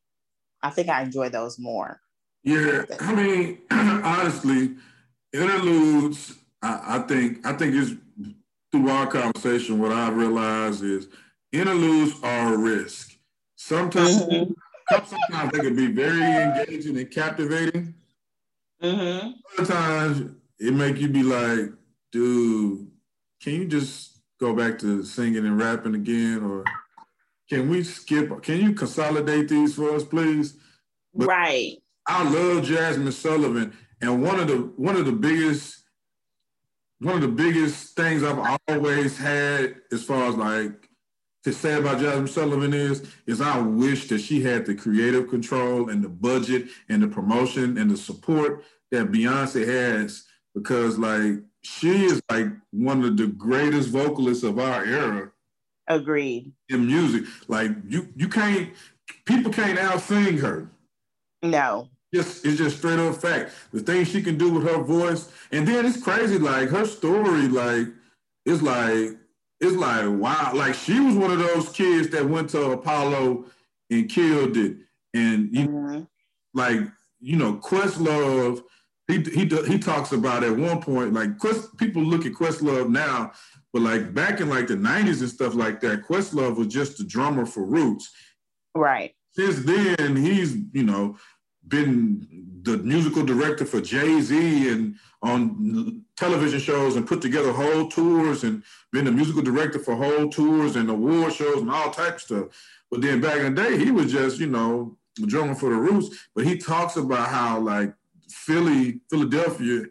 I think I enjoy those more. Yeah, I mean, honestly, interludes. I, I think I think it's through our conversation. What I realized is interludes are a risk. Sometimes, mm-hmm. sometimes they can be very engaging and captivating. Mm-hmm. Sometimes it make you be like, dude, can you just go back to singing and rapping again, or can we skip? Can you consolidate these for us, please? But right. I love Jazmine Sullivan, and one of the one of the biggest one of the biggest things I've always had as far as like to say about Jazmine Sullivan is is I wish that she had the creative control and the budget and the promotion and the support that Beyonce has because like she is like one of the greatest vocalists of our era. Agreed. In music, like you you can't people can't out sing her. No just it's just straight up fact. The things she can do with her voice, and then it's crazy. Like her story, like it's like it's like wow. Like she was one of those kids that went to Apollo and killed it, and you mm-hmm. like you know Questlove. He he he talks about at one point like Quest. People look at Questlove now, but like back in like the '90s and stuff like that, Questlove was just a drummer for Roots. Right. Since then, he's you know been the musical director for Jay Z and on television shows and put together whole tours and been the musical director for whole tours and award shows and all type of stuff. But then back in the day, he was just, you know, drumming for the Roots. But he talks about how like Philly, Philadelphia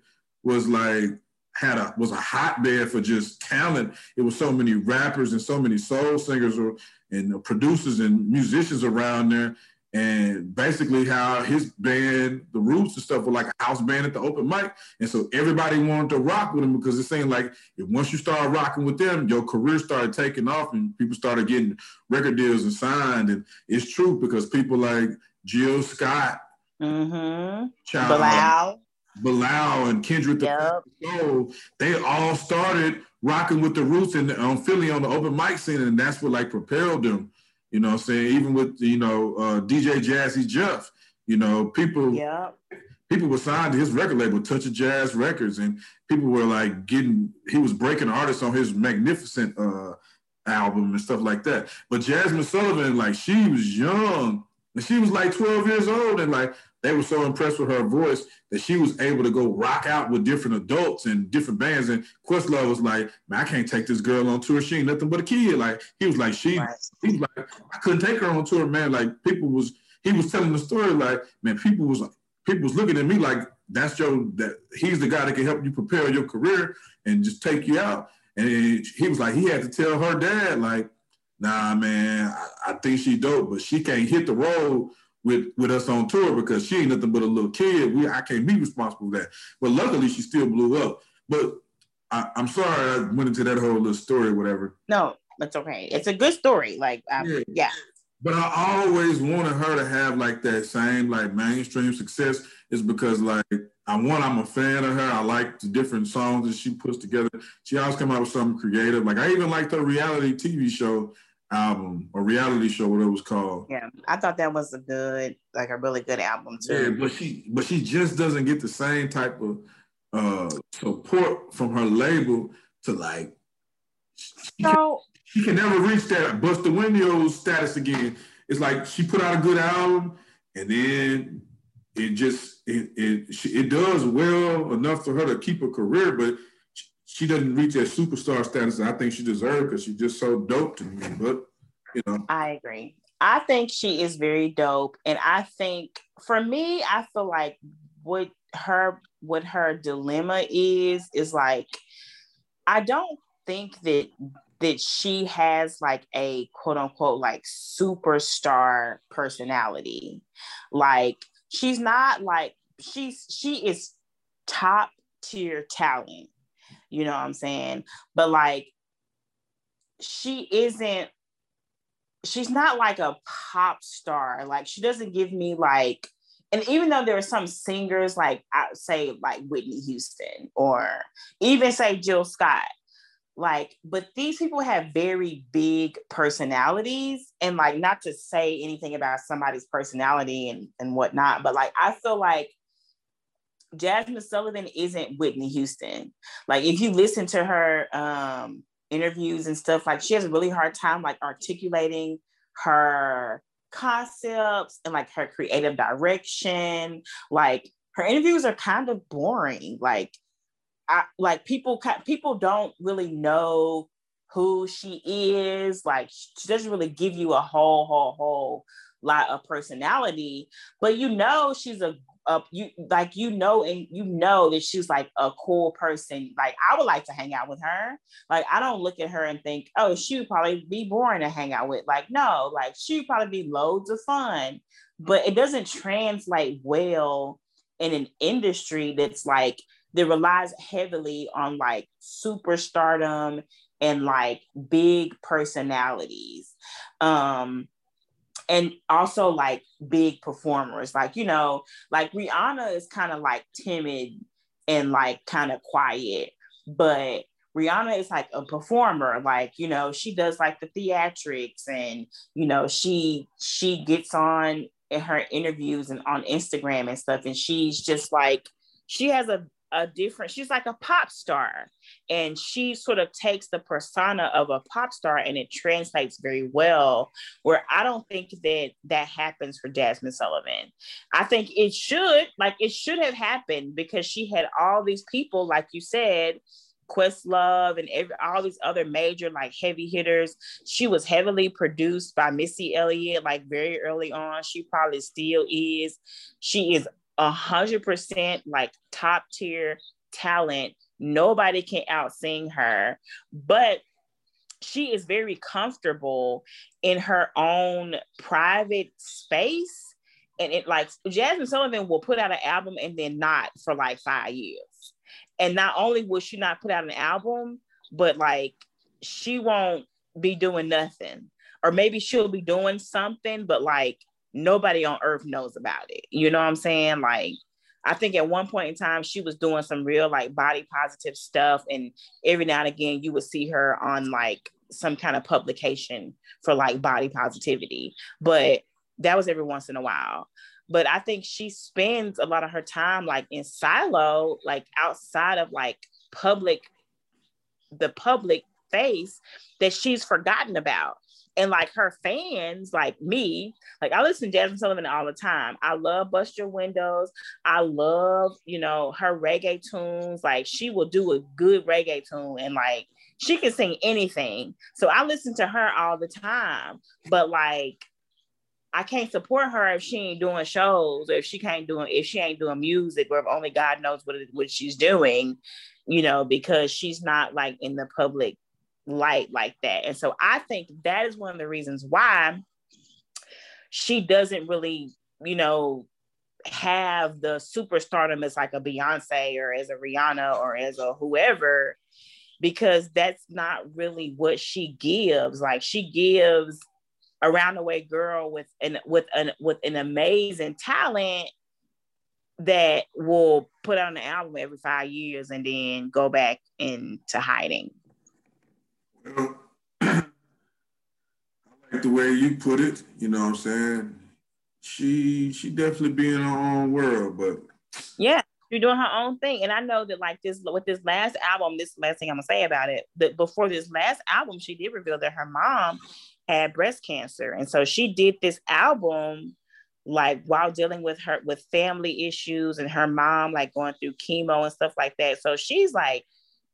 was like had a was a hotbed for just talent. It was so many rappers and so many soul singers or and producers and musicians around there and basically how his band, the Roots and stuff, were like a house band at the open mic, and so everybody wanted to rock with him because it seemed like if once you start rocking with them, your career started taking off, and people started getting record deals and signed. And it's true because people like Jill Scott, mm-hmm. Child, Bilal, Bilal, and Kendrick yep. the they all started rocking with the Roots and on Philly on the open mic scene, and that's what like propelled them you know I'm saying? Even with, you know, uh, DJ Jazzy Jeff, you know, people yeah. people were signed to his record label, Touch of Jazz Records, and people were like getting he was breaking artists on his magnificent uh album and stuff like that. But Jazmine Sullivan, like she was young and she was like 12 years old and like they were so impressed with her voice that she was able to go rock out with different adults and different bands. And Questlove was like, man, I can't take this girl on tour. She ain't nothing but a kid. Like he was like, she, right. he was like, I couldn't take her on tour, man. Like people was, he was telling the story like, man, people was people was looking at me like that's your that he's the guy that can help you prepare your career and just take you out. And he was like, he had to tell her dad, like, nah, man, I, I think she dope, but she can't hit the road with with us on tour because she ain't nothing but a little kid. We I can't be responsible for that. But luckily, she still blew up. But I, am sorry I went into that whole little story, whatever. No, that's okay. It's a good story. Like, um, yeah. yeah. But I always wanted her to have like that same like mainstream success. Is because like I want I'm a fan of her. I like the different songs that she puts together. She always come out with something creative. Like I even liked her reality TV show album or reality show, what it was called. Yeah, I thought that was a good, like a really good album too. Yeah, but she, but she just doesn't get the same type of uh support from her label to like. She, so, can, she can never reach that bust the windows status again. It's like she put out a good album, and then it just it it it does well enough for her to keep a career, but she doesn't reach that superstar status that I think she deserves because she's just so dope to me. But you know, I agree. I think she is very dope, and I think for me, I feel like what her what her dilemma is is like I don't think that that she has like a quote unquote like superstar personality. Like she's not like she's she is top tier talent you know what I'm saying? But like, she isn't, she's not like a pop star. Like she doesn't give me like, and even though there are some singers like I say like Whitney Houston or even say Jill Scott, like, but these people have very big personalities, and like not to say anything about somebody's personality and and whatnot, but like I feel like Jazmine Sullivan isn't Whitney Houston. Like if you listen to her um interviews and stuff like she has a really hard time like articulating her concepts and like her creative direction. Like her interviews are kind of boring. Like I, like people people don't really know who she is. Like she doesn't really give you a whole whole whole lot of personality but you know she's a up you like you know and you know that she's like a cool person. Like i would like to hang out with her. Like i don't look at her and think oh she would probably be boring to hang out with. Like no like she would probably be loads of fun. But it doesn't translate well in an industry that's like that relies heavily on like superstardom and like big personalities. Um and also like big performers. Like you know like rihanna is kind of like timid and like kind of quiet but rihanna is like a performer. Like you know she does like the theatrics and you know she she gets on in her interviews and on instagram and stuff and she's just like she has a a different she's like a pop star and she sort of takes the persona of a pop star and it translates very well where i don't think that that happens for jazmine sullivan i think it should like it should have happened because she had all these people like you said Questlove and every, all these other major like heavy hitters. She was heavily produced by Missy Elliott like very early on. She probably still is. She is a hundred percent like top tier talent. Nobody can out sing her, but she is very comfortable in her own private space. And it like Jazmine Sullivan will put out an album and then not for like five years. And not only will she not put out an album, but like she won't be doing nothing. Or maybe she'll be doing something, but like nobody on earth knows about it. You know what I'm saying? Like, I think at one point in time, she was doing some real like body positive stuff. And every now and again, you would see her on like some kind of publication for like body positivity. But that was every once in a while. But I think she spends a lot of her time like in silo, like outside of like public, the public face that she's forgotten about and like her fans, like me, like I listen to Jazmine Sullivan all the time. I love Bust Your Windows. I love, you know, her reggae tunes. Like she will do a good reggae tune and like she can sing anything. So I listen to her all the time. But like I can't support her if she ain't doing shows, or if she can't doing if she ain't doing music, or if only God knows what it, what she's doing, you know, because she's not like in the public light like that. And so I think that is one of the reasons why she doesn't really, you know, have the superstardom as like a Beyonce or as a Rihanna or as a whoever, because that's not really what she gives. Like she gives around the way girl with an with an with an amazing talent that will put out an album every five years and then go back into hiding. I like the way you put it. You know what I'm saying? She she definitely be in her own world, but yeah, she's doing her own thing. And I know that like this with this last album, this last thing I'm gonna say about it, that before this last album, she did reveal that her mom had breast cancer. And so she did this album like while dealing with her with family issues and her mom like going through chemo and stuff like that. So she's like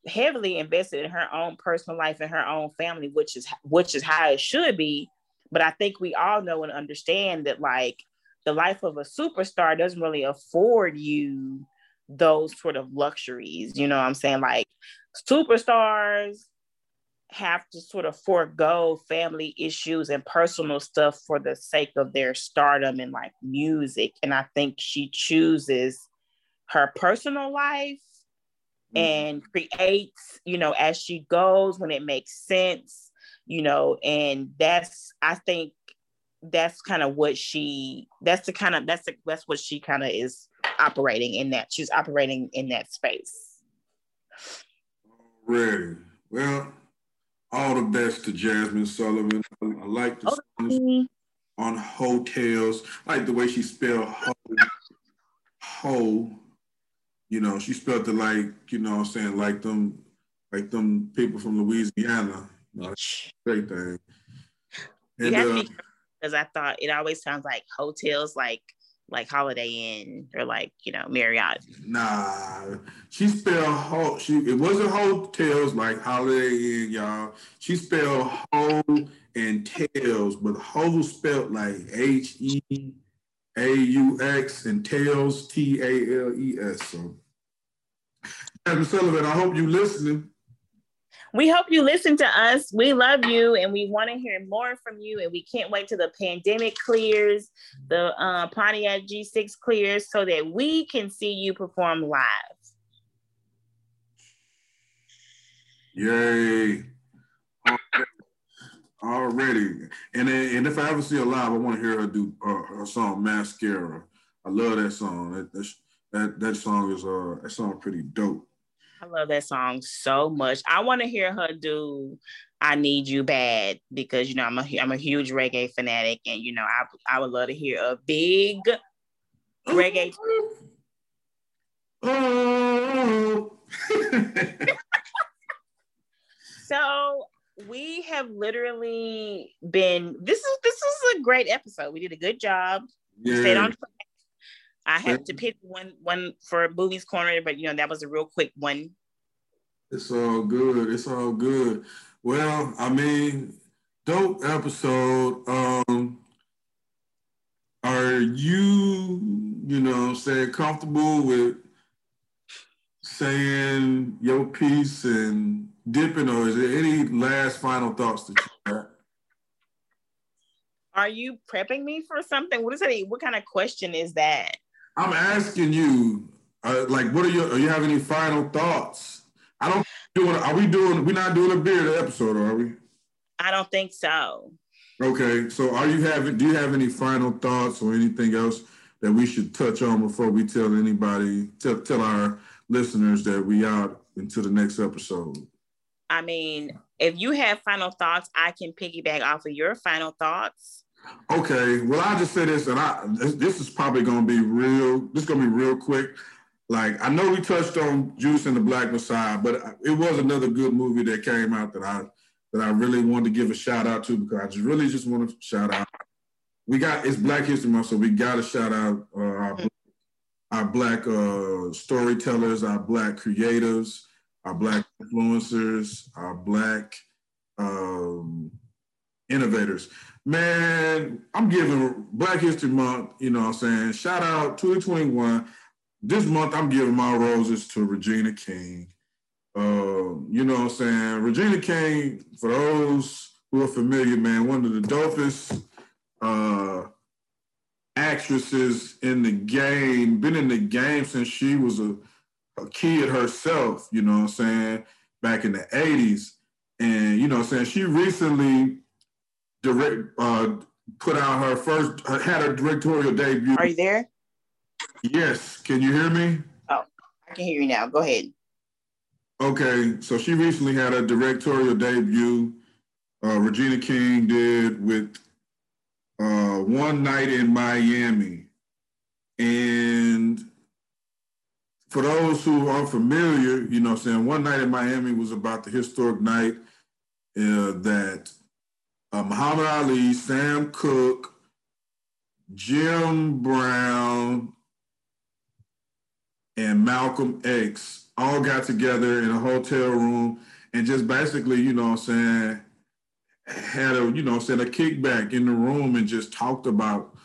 heavily invested in her own personal life and her own family, which is which is how it should be. But I think we all know and understand that like the life of a superstar doesn't really afford you those sort of luxuries. You know what I'm saying? Like superstars have to sort of forego family issues and personal stuff for the sake of their stardom and like music. And I think she chooses her personal life mm-hmm. and creates, you know, as she goes when it makes sense, you know, and that's I think that's kind of what she that's the kind of that's the, that's what she kind of is operating in that she's operating in that space. Ready. Well, all the best to Jazmine Sullivan. I like the songs on Heaux Tales. I like the way she spelled ho, ho. You know, she spelled it like, you know I'm saying, like them, like them people from Louisiana. You know, great thing. And, uh, because I thought it always sounds like hotels, like like Holiday Inn or like you know Marriott. Nah, she spelled ho. She it wasn't hotels like Holiday Inn, y'all. She spelled ho and tales, but ho spelled like H E A U X and tales T A L E S. So, Kevin Sullivan, I hope you listening we hope you listen to us. We love you and we want to hear more from you. And we can't wait till the pandemic clears, the uh, Pontiac G6 clears, so that we can see you perform live. Yay. Already. And, and if I ever see her live, I want to hear her do uh, her song Mascara. I love that song. That, that, that song is uh that song pretty dope. I love that song so much. I want to hear her do "I Need You Bad" because you know I'm a I'm a huge reggae fanatic, and you know I I would love to hear a big reggae. So we have literally been. This is this is a great episode. We did a good job. Yeah. Stayed on. I had to pick one one for Boowee's Corner, but you know that was a real quick one. It's all good. It's all good. Well, I mean, dope episode. Um, are you, you know, saying comfortable with saying your piece and dipping, or is there any last final thoughts that you have? Are you prepping me for something? What is it? What kind of question is that? I'm asking you, uh, like, what are your? Are you have any final thoughts? I don't doing. Are we doing? We're not doing a beard episode, are we? I don't think so. Okay, so are you having? Do you have any final thoughts or anything else that we should touch on before we tell anybody, tell, tell our listeners that we out into the next episode? I mean, if you have final thoughts, I can piggyback off of your final thoughts. Okay, well, I'll just say this, and I this, this is probably going to be real. This is going to be real quick. Like I know we touched on Judas and the Black Messiah, but it was another good movie that came out that I that I really wanted to give a shout out to because I just really just want to shout out. We got it's Black History Month, so we got to shout out uh, our our black uh, storytellers, our black creatives, our black influencers, our black um, innovators. Man, I'm giving Black History Month, you know what I'm saying? Shout out 2021. This month, I'm giving my roses to Regina King. Uh, you know what I'm saying? Regina King, for those who are familiar, man, one of the dopest uh, actresses in the game, been in the game since she was a, a kid herself, you know what I'm saying, back in the 80s. And, you know what I'm saying, she recently direct uh, put out her first had her directorial debut. Are you there? Yes. Can you hear me? Oh, I can hear you now. Go ahead. Okay, so she recently had a directorial debut. Uh, Regina King did with uh, One Night in Miami, and for those who aren't familiar, you know, saying One Night in Miami was about the historic night uh, that uh, Muhammad Ali, Sam Cooke, Jim Brown, and Malcolm X all got together in a hotel room and just basically, you know I'm saying, had a, you know saying, a kickback in the room and just talked about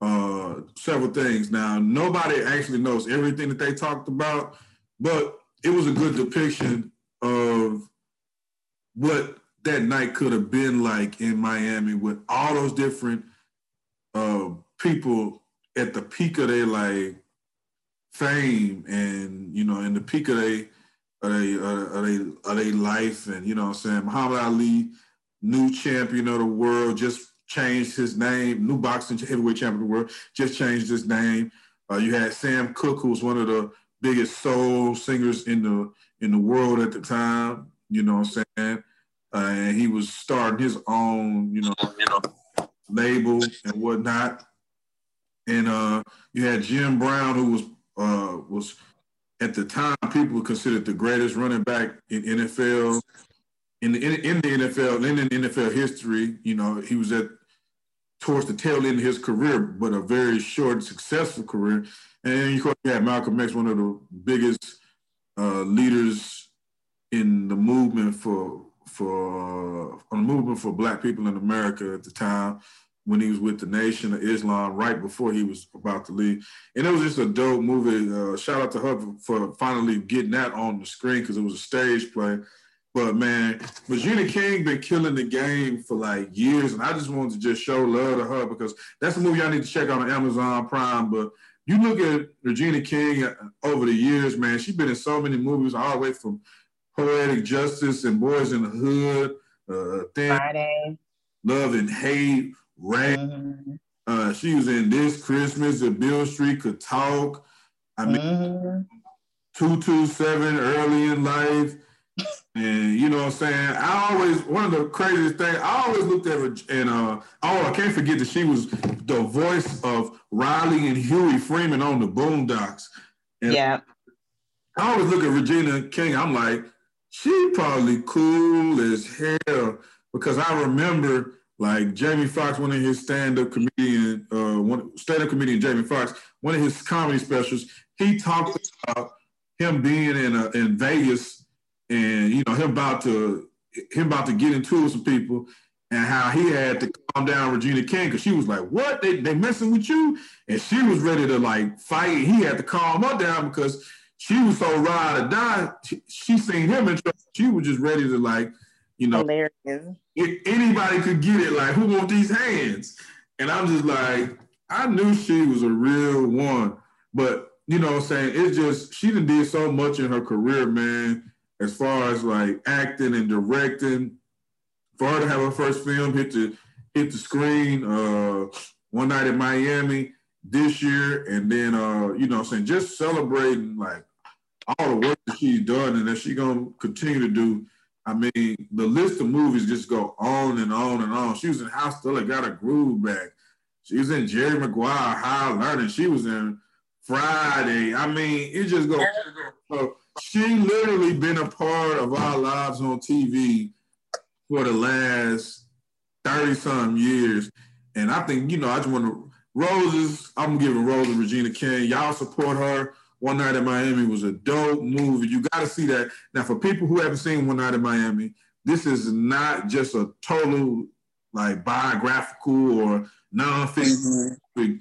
uh, several things. Now, nobody actually knows everything that they talked about, but it was a good depiction of what that night could have been like in Miami with all those different uh, people at the peak of their like fame and you know in the peak of their of their, of their, of their life and you know what I'm saying Muhammad Ali new champion of the world, just changed his name, new boxing heavyweight champion of the world, just changed his name. Uh, you had Sam Cooke, who was one of the biggest soul singers in the in the world at the time. You know what I'm saying? Uh, and he was starting his own, you know, label and whatnot. And uh, you had Jim Brown, who was uh, was at the time people considered the greatest running back in NFL in the in, in the NFL and in NFL history. You know, he was at towards the tail end of his career, but a very short, successful career. And of course, you had Malcolm X, one of the biggest uh, leaders in the movement for for uh, the movement for Black people in America at the time when he was with the Nation of Islam right before he was about to leave. And it was just a dope movie. Uh, shout out to her for finally getting that on the screen because it was a stage play. But man, Regina King been killing the game for like years, and I just wanted to just show love to her because that's a movie I need to check out on Amazon Prime. But you look at Regina King over the years, man, she's been in so many movies, all the way from Poetic Justice and Boys in the Hood, uh, Friday. Love and Hate, Ray. Mm-hmm. Uh, she was in This Christmas, If Beale Street Could Talk. I mean, mm-hmm. 227 Early in Life. And you know what I'm saying? I always one of the craziest things, I always looked at her and uh oh I can't forget that she was the voice of Riley and Huey Freeman on the Boondocks. And yeah. I always look at Regina King, I'm like, she probably cool as hell because I remember like Jamie Foxx, one of his stand-up comedian, uh, one stand-up comedian Jamie Foxx, one of his comedy specials, he talked about him being in a, in Vegas and you know him about to him about to get into with some people and how he had to calm down Regina King because she was like, "What? They they messing with you?" And she was ready to like fight. He had to calm her down because she was so ride or die. She, she seen him in trouble. She was just ready to like, you know, Hilarious. if anybody could get it, like, who want these hands? And I'm just like, I knew she was a real one, but you know, what I'm saying it's just she done did so much in her career, man. As far as like acting and directing, for her to have her first film hit the hit the screen uh, one night in Miami this year, and then uh, you know, I'm saying just celebrating like all the work that she's done and that she's gonna continue to do. I mean, the list of movies just go on and on and on. She was in How Stella Got Her Groove Back. She was in Jerry Maguire, Higher Learning. She was in Friday. I mean, it just goes. So she literally been a part of our lives on TV for the last 30 some years. And I think, you know, I just want to Roses, I'm giving Rose and Regina King. Y'all support her. One Night in Miami was a dope movie. You got to see that. Now, for people who haven't seen One Night in Miami, this is not just a total like biographical or non-fiction. Mm-hmm.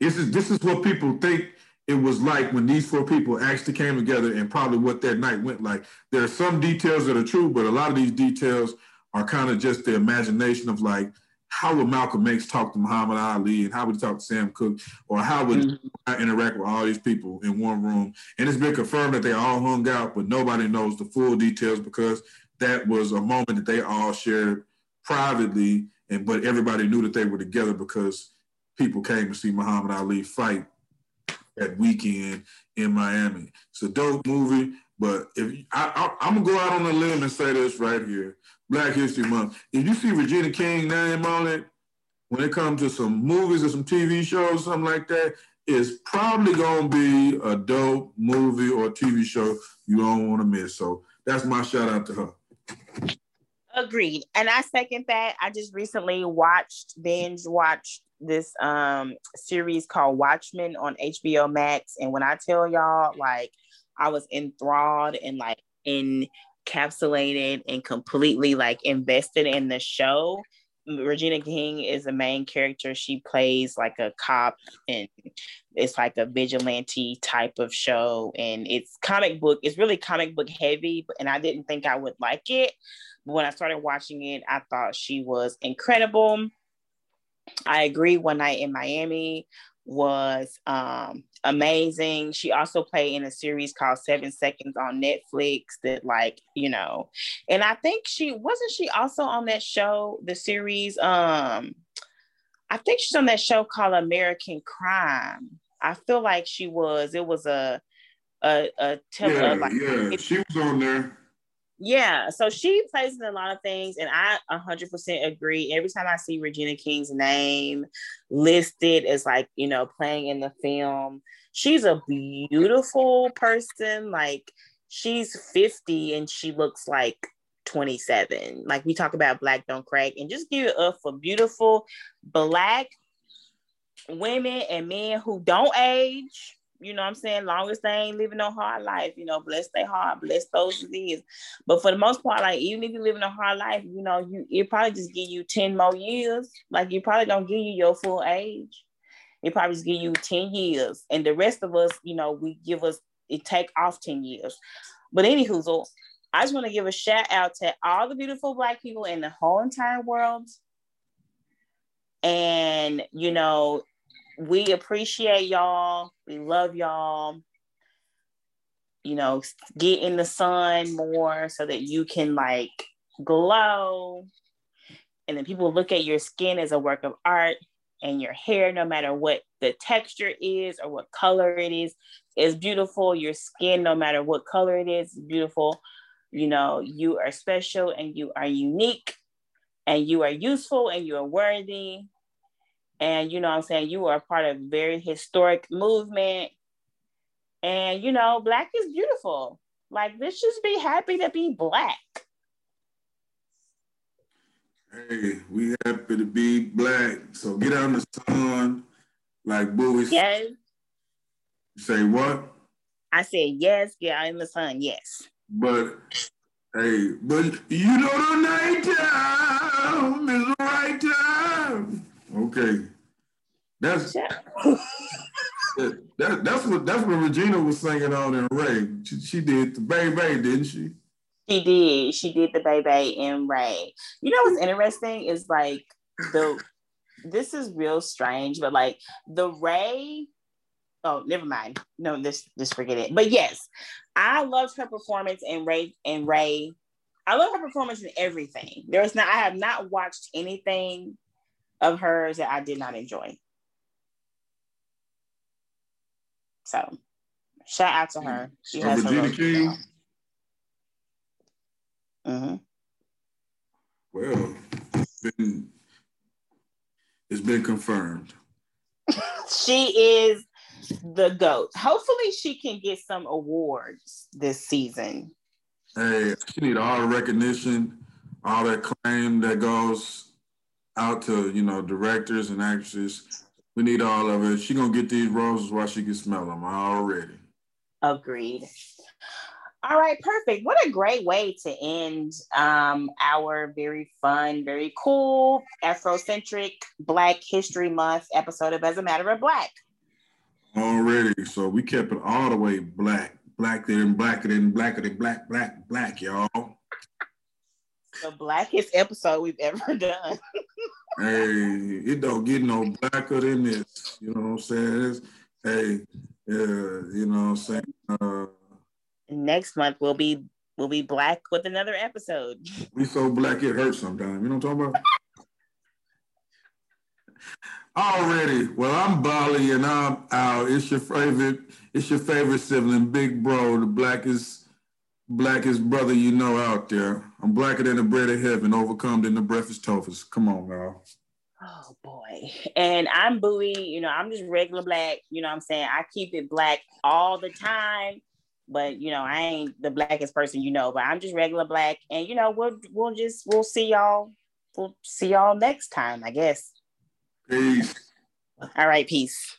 This is this is what people think it was like when these four people actually came together, and probably what that night went like. There are some details that are true, but a lot of these details are kind of just the imagination of like how would Malcolm X talk to Muhammad Ali and how would he talk to Sam Cooke or how would mm-hmm. I interact with all these people in one room? And it's been confirmed that they all hung out, but nobody knows the full details because that was a moment that they all shared privately. And but everybody knew that they were together because people came to see Muhammad Ali fight that weekend in Miami. It's a dope movie, but if I, I, I'm gonna go out on a limb and say this right here. Black History Month. If you see Regina King name on it, when it comes to some movies or some TV shows, something like that, it's probably gonna be a dope movie or TV show you don't want to miss. So that's my shout out to her. Agreed. And I second that. I just recently watched, binge watched this um series called Watchmen on HBO Max. And when I tell y'all, like I was enthralled and like in encapsulated and completely like invested in the show. Regina King is the main character. She plays like a cop, and it's like a vigilante type of show. And it's comic book. It's really comic book heavy, and I didn't think I would like it. But when I started watching it, I thought she was incredible. I agree. One night in Miami was um, amazing. She also played in a series called Seven Seconds on Netflix that, like, you know, and I think she wasn't she also on that show, the series. Um, I think she's on that show called American Crime. I feel like she was. It was a a a tele, yeah, like, yeah. It, she was on there. Yeah, so she plays in a lot of things, and I 100% agree. Every time I see Regina King's name listed as like, you know, playing in the film, she's a beautiful person. Like, she's 50 and she looks like 27. Like, we talk about Black Don't Crack, and just give it up for beautiful Black women and men who don't age you know what I'm saying? Long as they ain't living no hard life, you know, bless their heart, bless those disease. But for the most part, like even if you're living a hard life, you know, you it probably just give you 10 more years. Like you probably don't give you your full age. It probably just give you 10 years. And the rest of us, you know, we give us it take off 10 years. But anywho, so I just want to give a shout out to all the beautiful black people in the whole entire world. And you know, we appreciate y'all. We love y'all. You know, get in the sun more so that you can like glow. And then people look at your skin as a work of art and your hair, no matter what the texture is or what color it is, is beautiful. Your skin, no matter what color it is, is beautiful. You know, you are special and you are unique and you are useful and you are worthy and you know I'm saying? You are a part of a very historic movement. And you know black is beautiful. Like let's just be happy to be black. Hey we happy to be black. So get out in the sun like Boowee yes. Say what? I said yes get out in the sun yes. But hey but you know the night time is the right time. Okay. That's that, that, that's what that's what Regina was singing on in Ray. She, she did the baby, didn't she? She did. She did the baby in Ray. You know what's interesting is like the this is real strange, but like the Ray. Oh, never mind. No, this just forget it. But yes, I loved her performance in Ray and Ray. I love her performance in everything. There's not I have not watched anything of hers that I did not enjoy. So shout out to her. She has Regina King. Mm-hmm. Well, it's been, it's been confirmed. she is the GOAT. Hopefully she can get some awards this season. Hey, she need all the recognition, all that claim that goes out to you know directors and actresses. We need all of it. She gonna get these roses while she can smell them already. Agreed. All right, perfect. What a great way to end um, our very fun, very cool Afrocentric Black History Month episode of As a Matter of Black. Already, so we kept it all the way black, blacker than blacker than blacker than black, black, black, y'all the blackest episode we've ever done. Hey, it don't get no blacker than this. You know what I'm saying? It's, hey, yeah, you know what I'm saying? Uh, Next month we'll be we'll be black with another episode. We so black it hurts sometimes. You know what I'm talking about? Already, well, I'm Bali and I'm out. It's your favorite, it's your favorite sibling, Big Bro, the blackest blackest brother you know out there. I'm blacker than the bread of heaven, overcome than the breakfast toast. Come on, y'all. Oh boy. And I'm Boowee, you know, I'm just regular black, you know what I'm saying? I keep it black all the time. But you know, I ain't the blackest person you know, but I'm just regular black. And you know, we'll we'll just we'll see y'all. We'll see y'all next time, I guess. Peace. All right, peace.